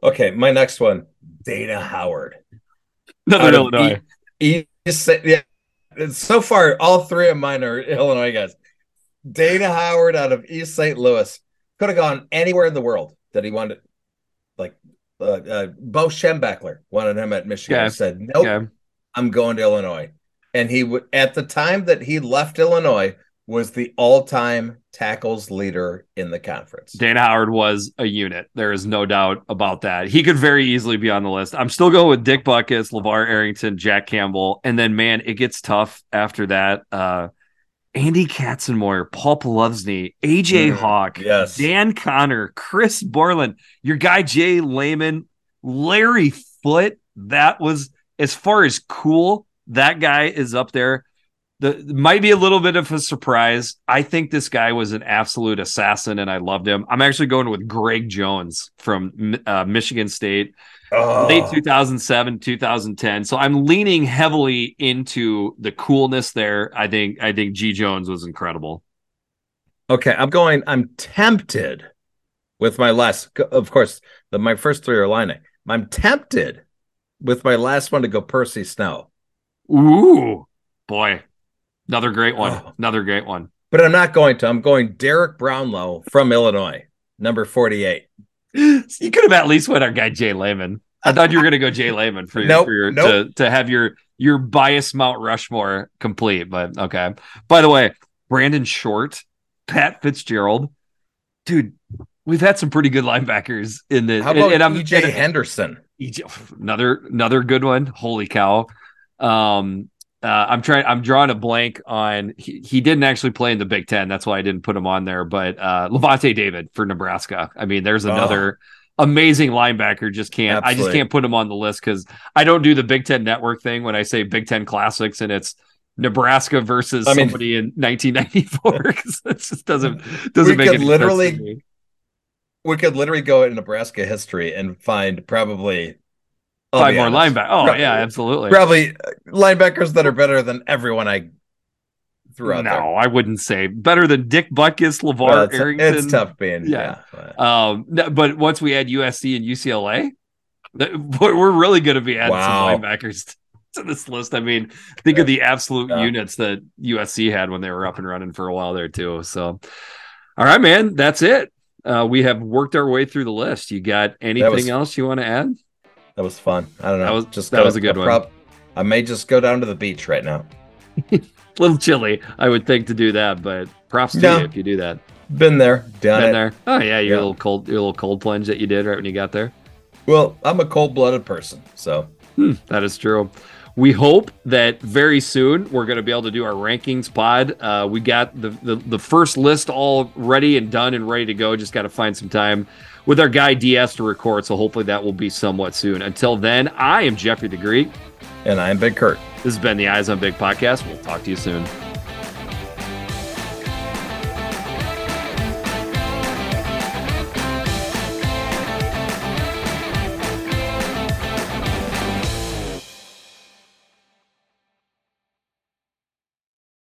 Okay, my next one, Dana Howard. Another Illinois. E- East, yeah. So far, all three of mine are Illinois guys. Dana Howard out of East St. Louis could have gone anywhere in the world that he wanted. Like uh, uh, Bo Schembechler wanted him at Michigan. Yeah. He said, "Nope, yeah. I'm going to Illinois." And he would at the time that he left Illinois was the all-time tackles leader in the conference. Dana Howard was a unit. There is no doubt about that. He could very easily be on the list. I'm still going with Dick Butkus, LeVar Arrington, Jack Campbell, and then man, it gets tough after that. Uh, Andy Katzenmoyer, Paul Posluszny, AJ mm, Hawk, yes. Dan Connor, Chris Borland, your guy Jay Leman, Larry Foote. That was as far as cool. That guy is up there. The might be a little bit of a surprise. I think this guy was an absolute assassin, and I loved him. I'm actually going with Greg Jones from uh, Michigan State oh. late 2007 2010 so i'm leaning heavily into the coolness there i think i think g jones was incredible okay i'm going i'm tempted with my last of course the my first three are Illini i'm tempted with my last one to go percy snow ooh boy another great one oh. another great one but i'm not going to i'm going darrick brownlow from illinois number 48 you could have at least went our guy Jay Leman. I thought you were going to go Jay Leman for, nope, for your nope. to to have your your bias Mount Rushmore complete. But okay. By the way, Brandon Short, Pat Fitzgerald, dude, we've had some pretty good linebackers in the. How about and, and EJ Henderson? EJ, another another good one. Holy cow! Um, uh, I'm trying. I'm drawing a blank on. He, he didn't actually play in the Big Ten. That's why I didn't put him on there. But uh, Lavonte David for Nebraska. I mean, there's another. Oh amazing linebacker. Just can't. Absolutely. I just can't put him on the list because I don't do the Big Ten Network thing when I say Big Ten classics and it's Nebraska versus I mean, somebody in 1994 because it just doesn't doesn't make any literally, sense. To me. We could literally go into Nebraska history and find probably five more linebackers. Oh probably, yeah, absolutely. Probably linebackers that are better than everyone I throughout. No, there. I wouldn't say better than Dick Butkus, LeVar well, it's, Arrington. It's tough being yeah. yeah but. Um, but once we add USC and UCLA, we're really going to be adding wow. some linebackers to this list. I mean, think of the absolute yeah. units that USC had when they were up and running for a while there too. So, all right, man, that's it. Uh, we have worked our way through the list. You got anything was, else you want to add? That was fun. I don't know. That was just that was a good a one. I may just go down to the beach right now. a little chilly, I would think, to do that, but props to no. you if you do that. Been there, done Been it. there. Oh yeah, your yeah. little cold, your little cold plunge that you did right when you got there. Well, I'm a cold-blooded person, so hmm, that is true. We hope that very soon we're going to be able to do our rankings pod. Uh, we got the, the the first list all ready and done and ready to go. Just got to find some time with our guy DS to record. So hopefully that will be somewhat soon. Until then, I am Jeffrey the Greek. And I'm Big Kurt. This has been the Eyes on Big podcast. We'll talk to you soon.